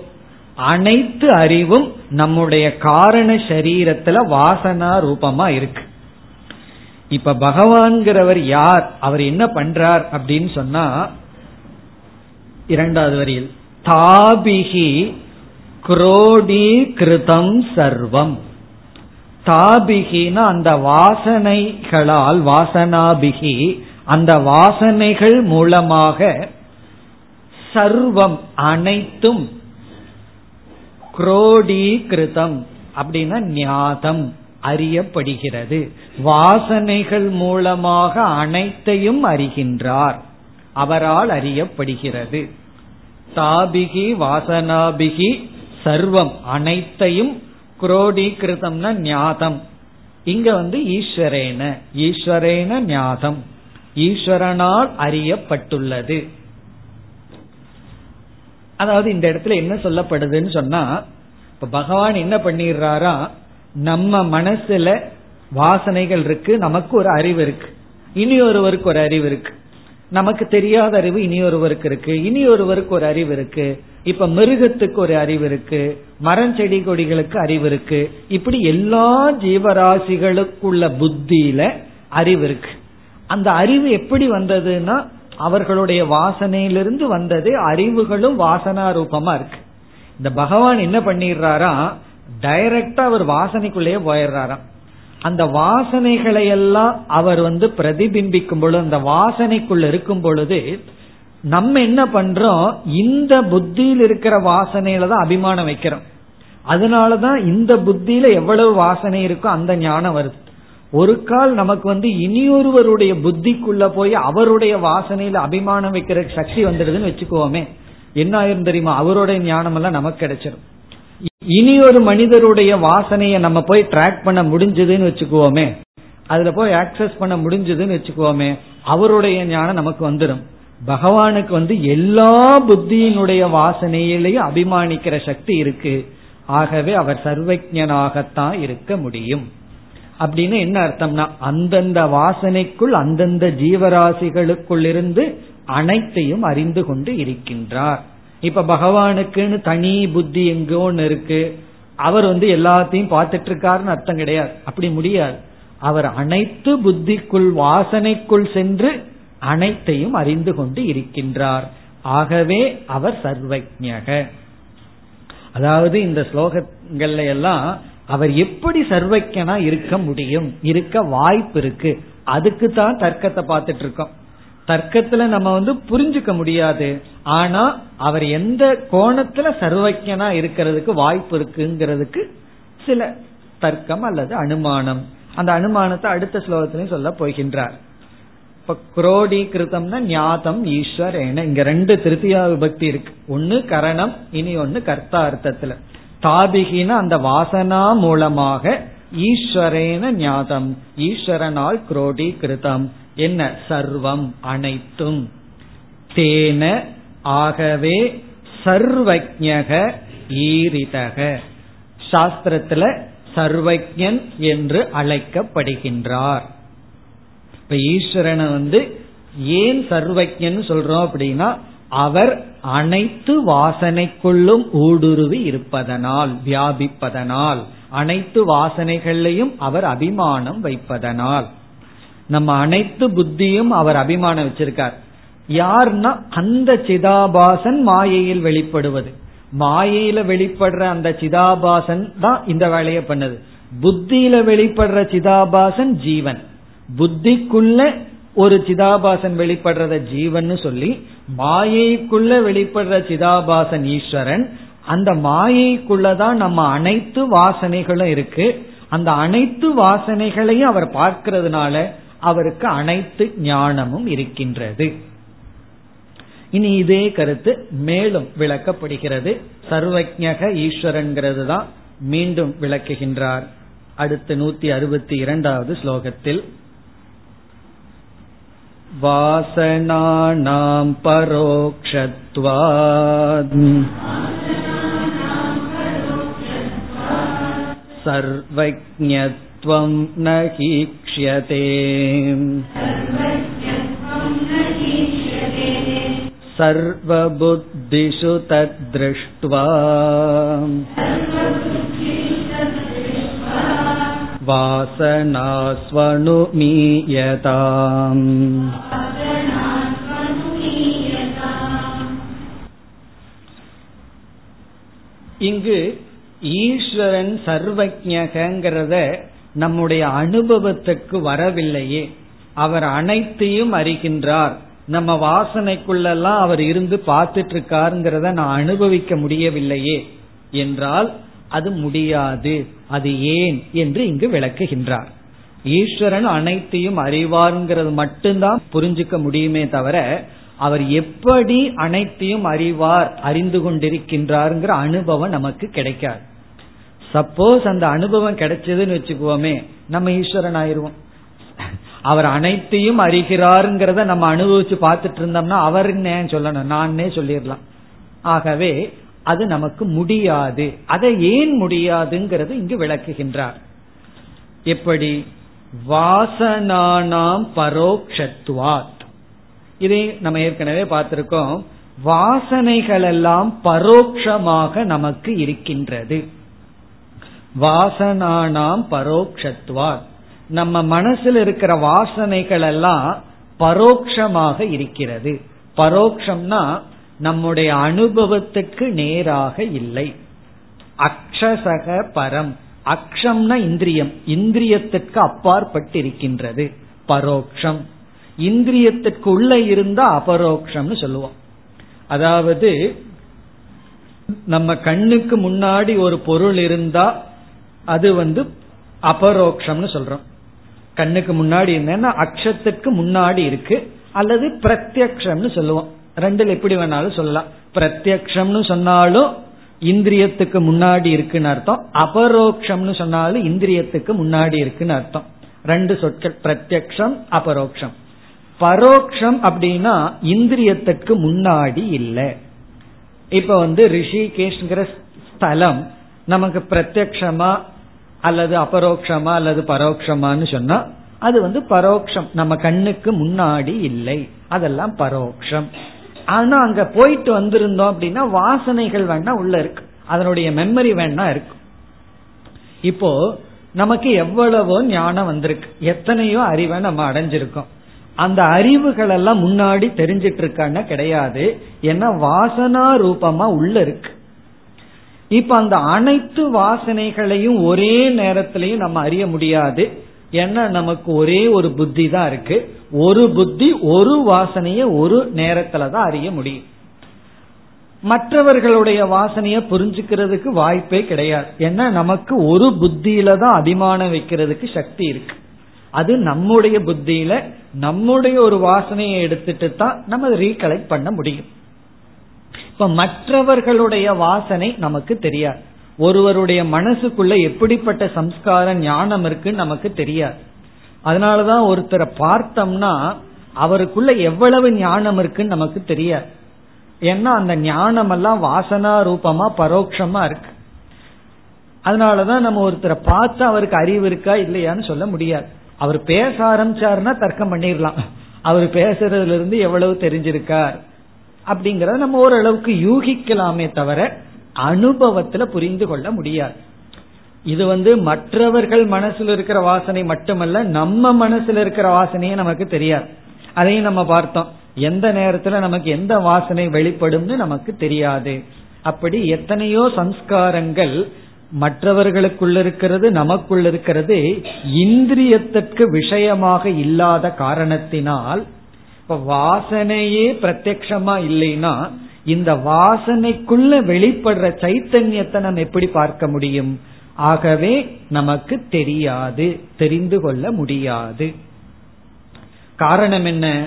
அனைத்து அறிவும் நம்முடைய காரண சரீரத்துல வாசனா ரூபமா இருக்கு. இப்ப பகவான்கிறவர் யார் அவர் என்ன பண்றார் அப்படின்னு சொன்னா இரண்டாவது வரியில் தாபிகி குரோடீகிருதம் சர்வம். தாபிகினா அந்த வாசனைகளால் வாசனாபிகி அந்த வாசனைகள் மூலமாக சர்வம் அனைத்தும் குரோடீகிருதம் அப்படின்னா ஞாதம் அறியப்படுகிறது. வாசனைகள் மூலமாக அனைத்தையும் அறிகின்றார். அவரால் அறியப்படுகிறது. தாபிகி வாசனாபிகி சர்வம் அனைத்தையும் குரோடீகிருதம்னா ஞாதம். இங்க வந்து ஈஸ்வரேன ஈஸ்வரேன ஞாதம். ஈஸ்வரனால் அறியப்பட்டுள்ளது. அதாவது இந்த இடத்துல என்ன சொல்லப்படுதுன்னு சொன்னா இப்ப பகவான் என்ன பண்ணிடுறாரா நம்ம மனசுல வாசனைகள் இருக்கு நமக்கு ஒரு அறிவு இருக்கு. இனி ஒருவருக்கு ஒரு அறிவு இருக்கு. நமக்கு தெரியாத அறிவு இனி ஒருவருக்கு இருக்கு. இனி ஒருவருக்கு ஒரு அறிவு இருக்கு. இப்ப மிருகத்துக்கு ஒரு அறிவு இருக்கு. மரம் செடி கொடிகளுக்கு அறிவு இருக்கு. இப்படி எல்லா ஜீவராசிகளுக்குள்ள புத்தியில அறிவு இருக்கு. அந்த அறிவு எப்படி வந்ததுன்னா அவர்களுடைய வாசனையிலிருந்து வந்தது அறிவுகளும் வாசனா ரூபமா இருக்கு. இந்த பகவான் என்ன பண்ணிடுறாரா? டைரக்டா அவர் வாசனைக்குள்ளேயே போயிடுறாராம். அந்த வாசனைகளை எல்லாம் அவர் வந்து பிரதிபிம்பிக்கும் பொழுது அந்த வாசனைக்குள் இருக்கும் பொழுது நம்ம என்ன பண்றோம்? இந்த புத்தியில் இருக்கிற வாசனையில தான் அபிமானம் வைக்கிறோம். அதனாலதான் இந்த புத்தியில எவ்வளவு வாசனை இருக்கோ அந்த ஞானம் வருது. ஒரு கால் நமக்கு வந்து இனியொருவருடைய புத்திக்குள்ள போய் அவருடைய வாசனையில அபிமானம் வைக்கிற சக்தி வந்துடுதுன்னு வச்சுக்கோமே. என்ன ஆயிரும் தெரியுமா? அவருடைய ஞானம் எல்லாம் நமக்கு கிடைச்சிடும் இனி ஒரு மனிதருடைய வாசனையை நம்ம போய் ட்ராக் பண்ண முடிஞ்சதுன்னு வச்சுக்குவோமே. அதுல போய் ஆக்சஸ் பண்ண முடிஞ்சதுன்னு வச்சுக்குவோமே. அவருடைய ஞானம் நமக்கு வந்துடும் பகவானுக்கு வந்து எல்லா புத்தியினுடைய வாசனையிலையும் அபிமானிக்கிற சக்தி இருக்கு. ஆகவே அவர் சர்வஜனாகத்தான் இருக்க முடியும். அப்படின்னு என்ன அர்த்தம்னா அந்தந்த வாசனைக்குள் அந்தந்த ஜீவராசிகளுக்குள் இருந்து அனைத்தையும் அறிந்து கொண்டு இருக்கின்றார். இப்ப பகவானுக்குன்னு தனி புத்தி எங்கோ ஒன்னு இருக்கு. அவர் வந்து எல்லாத்தையும் பார்த்துட்டு இருக்காருன்னு அர்த்தம் கிடையாது. அப்படி முடியாது. அவர் அனைத்து புத்திக்குள் வாசனைக்குள் சென்று அனைத்தையும் அறிந்து கொண்டு இருக்கின்றார். ஆகவே அவர் சர்வஜக அதாவது இந்த ஸ்லோகங்கள்ல எல்லாம் அவர் எப்படி சர்வஜனா இருக்க முடியும்? இருக்க வாய்ப்பு இருக்கு. அதுக்கு தான் தர்க்கத்தை பார்த்துட்டு இருக்கோம் தர்க்கத்துல நம்ம வந்து புரிஞ்சுக்க முடியாது. ஆனா அவர் எந்த கோணத்துல சர்வஜனா இருக்கிறதுக்கு வாய்ப்பு இருக்குங்கிறதுக்கு சில தர்க்கம் அல்லது அனுமானம். அந்த அனுமானத்தை அடுத்த ஸ்லோகத்திலையும் சொல்ல போகின்றார். இப்ப குரோடி கிருத்தம்னா ஞாதம் ஈஸ்வரேன இங்க ரெண்டு திருத்தியா விபக்தி இருக்கு. ஒன்னு கரணம் இனி ஒன்னு கர்த்தா அர்த்தத்துல தாபிகின அந்த வாசனா மூலமாக ஈஸ்வரேன ஞாதம். ஈஸ்வரனால் குரோடி கிருதம் என்ன? சர்வம் அனைத்தும். தேன ஆகவே சர்வஜக ஈரிதக. சாஸ்திரத்துல சர்வஜன் என்று அழைக்கப்படுகின்றார். இப்ப ஈஸ்வரனை வந்து ஏன் சர்வஜன் சொல்றோம் அப்படின்னா அவர் அனைத்து வாசனைக்குள்ளும் ஊடுருவி இருப்பதனால் வியாபிப்பதனால் அனைத்து வாசனைகள்லையும் அவர் அபிமானம் வைப்பதனால். நம்ம அனைத்து புத்தியும் அவர் அபிமானம் வச்சிருக்கார். யார்னா அந்த சிதாபாசன் மாயையில் வெளிப்படுவது. மாயையில வெளிப்படுற அந்த சிதாபாசன் தான் இந்த வேலையை பண்ணுது. புத்தியில வெளிப்படுற சிதாபாசன் ஜீவன். புத்திக்குள்ள ஒரு சிதாபாசன் வெளிப்படுறத ஜீவன் சொல்லி மாயைக்குள்ள வெளிப்படுற சிதாபாசன் ஈஸ்வரன் அந்த மாயைக்குள்ளதான் நம்ம அனைத்து வாசனைகளும் இருக்கு. அந்த அனைத்து வாசனைகளையும் அவர் பார்க்கறதுனால அவருக்கு அனைத்து ஞானமும் இருக்கின்றது இனி இதே கருத்து மேலும் விளக்கப்படுகிறது சர்வஜக ஈஸ்வரன்கிறது தான் மீண்டும் விளக்குகின்றார் அடுத்து நூத்தி அறுபத்தி இரண்டாவது ஸ்லோகத்தில் वासनानां परोक्षत्वात् सर्वज्ञत्वं न हीक्ष्यते सर्वबुद्धिषु तद्दृष्ट्वा வாசனாஸ்வனுமீயதாம் இங்கு ஈஸ்வரன் சர்வஜகங்கிறத நம்முடைய அனுபவத்துக்கு வரவில்லையே. அவர் அனைத்தையும் அறிகின்றார். நம்ம வாசனைக்குள்ளெல்லாம் அவர் இருந்து பார்த்துட்டு இருக்காருங்கிறத நான் அனுபவிக்க முடியவில்லையே. என்றால் அது முடியாது. அது ஏன் என்று இங்கு விளக்குகின்றார். ஈஸ்வரன் அனைத்தையும் அறிவார்ங்கிறது மட்டும்தான் புரிஞ்சுக்க முடியுமே தவிர அவர் எப்படி அனைத்தையும் அறிவார் அறிந்து கொண்டிருக்கின்றார்ங்கிற அனுபவம் நமக்கு கிடைக்காது. சப்போஸ் அந்த அனுபவம் கிடைச்சதுன்னு வச்சுக்குவோமே நம்ம ஈஸ்வரன் ஆயிருவோம் அவர் அனைத்தையும் அறிகிறாருங்கிறத நம்ம அனுபவிச்சு பார்த்துட்டு இருந்தோம்னா அவர் சொல்லணும் நானே சொல்லிடலாம். ஆகவே அது நமக்கு முடியாது. அதை ஏன் முடியாதுங்கிறது இங்கு விளக்குகின்றார். எப்படி? வாசனானாம் பரோக்ஷத்வாத். இதை நம்ம ஏற்கனவே பார்த்திருக்கோம். வாசனைகள் எல்லாம் பரோட்சமாக நமக்கு இருக்கின்றது. வாசனானாம் பரோக்ஷத்வார் நம்ம மனசில் இருக்கிற வாசனைகள் எல்லாம் பரோட்சமாக இருக்கிறது. பரோக்ஷம்னா நம்முடைய அனுபவத்துக்கு நேராக இல்லை. அக்ஷசக பரம். அக்ஷம்னா இந்திரியம். இந்திரியத்திற்கு அப்பாற்பட்டிருக்கின்றது. பரோக்ஷம். இந்திரியத்திற்கு உள்ள இருந்தா அபரோக்ஷம்னு சொல்லுவோம். அதாவது நம்ம கண்ணுக்கு முன்னாடி ஒரு பொருள் இருந்தா அது வந்து அபரோக்ஷம்னு சொல்றோம். கண்ணுக்கு முன்னாடி இருந்தேன்னா அக்ஷத்துக்கு முன்னாடி இருக்கு அல்லது பிரத்யக்ஷம்னு சொல்லுவோம். ரெண்டுல எப்படி வேணாலும் சொல்லலாம். பிரத்யக்ஷம்னு சொன்னாலும் இந்திரியத்துக்கு முன்னாடி இருக்குன்னு அர்த்தம். அபரோக்ஷம்னு சொன்னாலும் இந்திரியத்துக்கு முன்னாடி இருக்குன்னு அர்த்தம். ரெண்டு சொற்கள் பிரத்யக்ஷம் அபரோக்ஷம். பரோக்ஷம் அப்படின்னா இந்திரியத்துக்கு முன்னாடி இல்லை. இப்ப வந்து ரிஷிகேஷ்ங்கிற ஸ்தலம் நமக்கு பிரத்யக்ஷமா அல்லது அபரோக்ஷமா அல்லது பரோக்ஷமான்னு சொன்னா அது வந்து பரோக்ஷம். நம்ம கண்ணுக்கு முன்னாடி இல்லை. அதெல்லாம் பரோக்ஷம். ஆனா அங்க போயிட்டு வந்திருந்தோம் அப்படின்னா வாசனைகள் வேணா உள்ள இருக்கு. அதனுடைய மெமரி வேணா இருக்கும் இப்போ நமக்கு எவ்வளவோ ஞானம் வந்திருக்கு. எத்தனையோ அறிவை நம்ம அடைஞ்சிருக்கோம். அந்த அறிவுகள் எல்லாம் முன்னாடி தெரிஞ்சிட்டு இருக்கான்னு கிடையாது. ஏன்னா வாசனா ரூபமா உள்ள இருக்கு. இப்ப அந்த அனைத்து வாசனைகளையும் ஒரே நேரத்திலையும் நம்ம அறிய முடியாது. ஏன்னா நமக்கு ஒரே ஒரு புத்தி தான் இருக்கு. ஒரு புத்தி ஒரு வாசனைய ஒரு நேரத்துல தான் அறிய முடியும். மற்றவர்களுடைய வாசனைய புரிஞ்சுக்கிறதுக்கு வாய்ப்பே கிடையாது. ஏன்னா நமக்கு ஒரு புத்தியில தான் அபிமானம் வைக்கிறதுக்கு சக்தி இருக்கு. அது நம்முடைய புத்தியில நம்முடைய ஒரு வாசனையை எடுத்துட்டு தான் நம்ம ரீகலெக்ட் பண்ண முடியும். இப்ப மற்றவர்களுடைய வாசனை நமக்கு தெரியாது. ஒருவருடைய மனசுக்குள்ள எப்படிப்பட்ட சம்ஸ்கார ஞானம் இருக்குன்னு நமக்கு தெரியாது. அதனாலதான் ஒருத்தரை பார்த்தோம்னா அவருக்குள்ள எவ்வளவு ஞானம் இருக்குன்னு நமக்கு தெரியாது. ஏன்னா அந்த ஞானம் எல்லாம் வாசனா ரூபமா பரோட்சமா இருக்கு. அதனாலதான் நம்ம ஒருத்தரை பார்த்து அவருக்கு அறிவு இருக்கா இல்லையான்னு சொல்ல முடியாது. அவர் பேச ஆரம்பிச்சாருன்னா தர்க்கம் பண்ணிடலாம் அவர் பேசுறதுல இருந்து எவ்வளவு தெரிஞ்சிருக்கார்? அப்படிங்கறத நம்ம ஓரளவுக்கு யூகிக்கலாமே தவிர அனுபவத்துல புரிந்து கொள்ள முடியாது. இது வந்து மற்றவர்கள் மனசுல இருக்கிற வாசனை மட்டுமல்ல நம்ம மனசுல இருக்கிற வாசனையே நமக்கு தெரியாது. அதையும் நம்ம பார்த்தோம். எந்த நேரத்துல நமக்கு எந்த வாசனை வெளிப்படும்னு நமக்கு தெரியாது. அப்படி எத்தனையோ சம்ஸ்காரங்கள் மற்றவர்களுக்குள்ள இருக்கிறது நமக்குள்ள இருக்கிறது இந்திரியத்திற்கு விஷயமாக இல்லாத காரணத்தினால் இப்ப வாசனையே பிரத்யமா இல்லைன்னா இந்த வாசனைக்குள்ள வெளிப்படுற சைத்தன்யத்தை நம்ம எப்படி பார்க்க முடியும்? ஆகவே நமக்கு தெரியாது தெரிந்து கொள்ள முடியாது. காரணம் என்ன?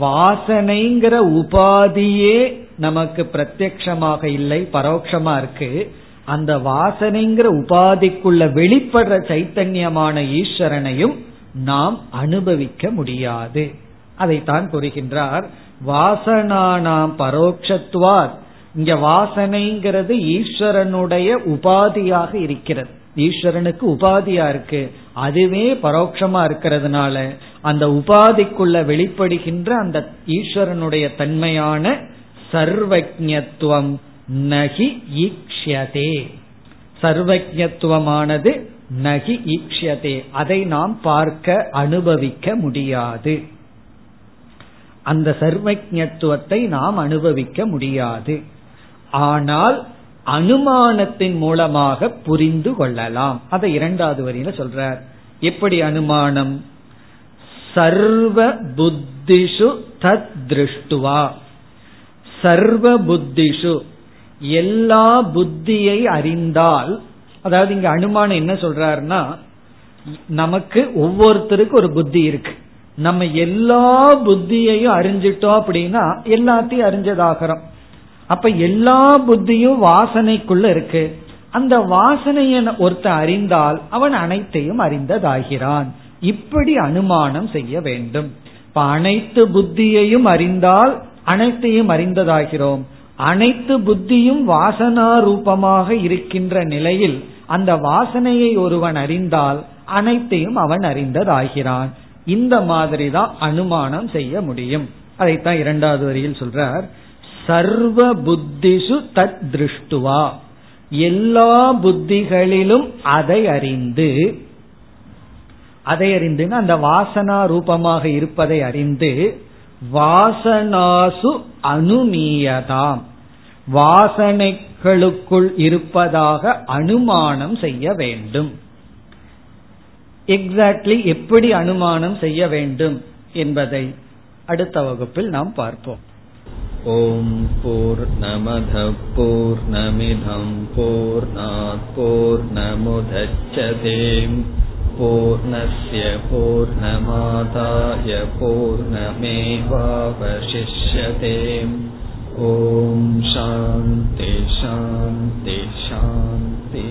வாசனைங்கிற உபாதியே நமக்கு பிரத்யக்ஷமாக இல்லை பரோட்சமா இருக்கு. அந்த வாசனைங்கிற உபாதிக்குள்ள வெளிப்படுற சைத்தன்யமான ஈஸ்வரனையும் நாம் அனுபவிக்க முடியாது. அதைத்தான் கூறுகின்றார். வாசனானாம் பரோட்சத்துவார் இங்க வாசனைங்கிறது ஈஸ்வரனுடைய உபாதியாக இருக்கிறது. ஈஸ்வரனுக்கு உபாதியா இருக்கு. அதுவே பரோட்சமா இருக்கிறதுனால அந்த உபாதிக்குள்ள வெளிப்படுகின்ற அந்த ஈஸ்வரனுடைய தன்மையான சர்வஜத்துவம் நகி ஈக்ஷதே சர்வஜத்துவமானது நகி ஈக்ஷதே அதை நாம் பார்க்க அனுபவிக்க முடியாது. அந்த சர்வஜத்துவத்தை நாம் அனுபவிக்க முடியாது. ஆனால் அனுமானத்தின் மூலமாக புரிந்து கொள்ளலாம். அதை இரண்டாவது வரியில சொல்றார். எப்படி அனுமானம்? சர்வ புத்திஷு தத் திருஷ்டுவா. சர்வ புத்திஷு. எல்லா புத்தியை அறிந்தால் அதாவது இங்க அனுமானம் என்ன சொல்றாருன்னா நமக்கு ஒவ்வொருத்தருக்கு ஒரு புத்தி இருக்கு. நம்ம எல்லா புத்தியையும் அறிஞ்சிட்டோம் அப்படின்னா எல்லாத்தையும் அறிஞ்சதாகிறோம். அப்ப எல்லா புத்தியும் வாசனைக்குள்ள இருக்கு. அந்த வாசனையை ஒருத்த அறிந்தால் அவன் அனைத்தையும் அறிந்ததாகிறான். இப்படி அனுமானம் செய்ய வேண்டும். இப்ப அனைத்து புத்தியையும் அறிந்தால் அனைத்தையும் அறிந்ததாகிறோம். அனைத்து புத்தியும் வாசனா ரூபமாக இருக்கின்ற நிலையில் அந்த வாசனையை ஒருவன் அறிந்தால் அனைத்தையும் அவன் அறிந்ததாகிறான். இந்த மாதிரி தான் அனுமானம் செய்ய முடியும். அதைத்தான் இரண்டாவது வரியில் சொல்றார். சர்வ புத்திசு தத் திருஷ்டுவா. எல்லா புத்திகளிலும் அதை அறிந்து அதை அறிந்து அந்த வாசனா ரூபமாக இருப்பதை அறிந்து வாசனாசு அனுமீயதாம். வாசனைகளுக்குள் இருப்பதாக அனுமானம் செய்ய வேண்டும். எக்ஸாக்ட்லி எப்படி அனுமானம் செய்ய வேண்டும் என்பதை அடுத்த வகுப்பில் நாம் பார்ப்போம். ஓம் போர் நமத போர் நமிதம் போர் போர் நமுதச்சதேம் பூர்ணய பூர்ணமாதாய பூர்ணமேவாவசிஷ்யதேம். ஓம் சாந்தி சாந்தி சாந்தி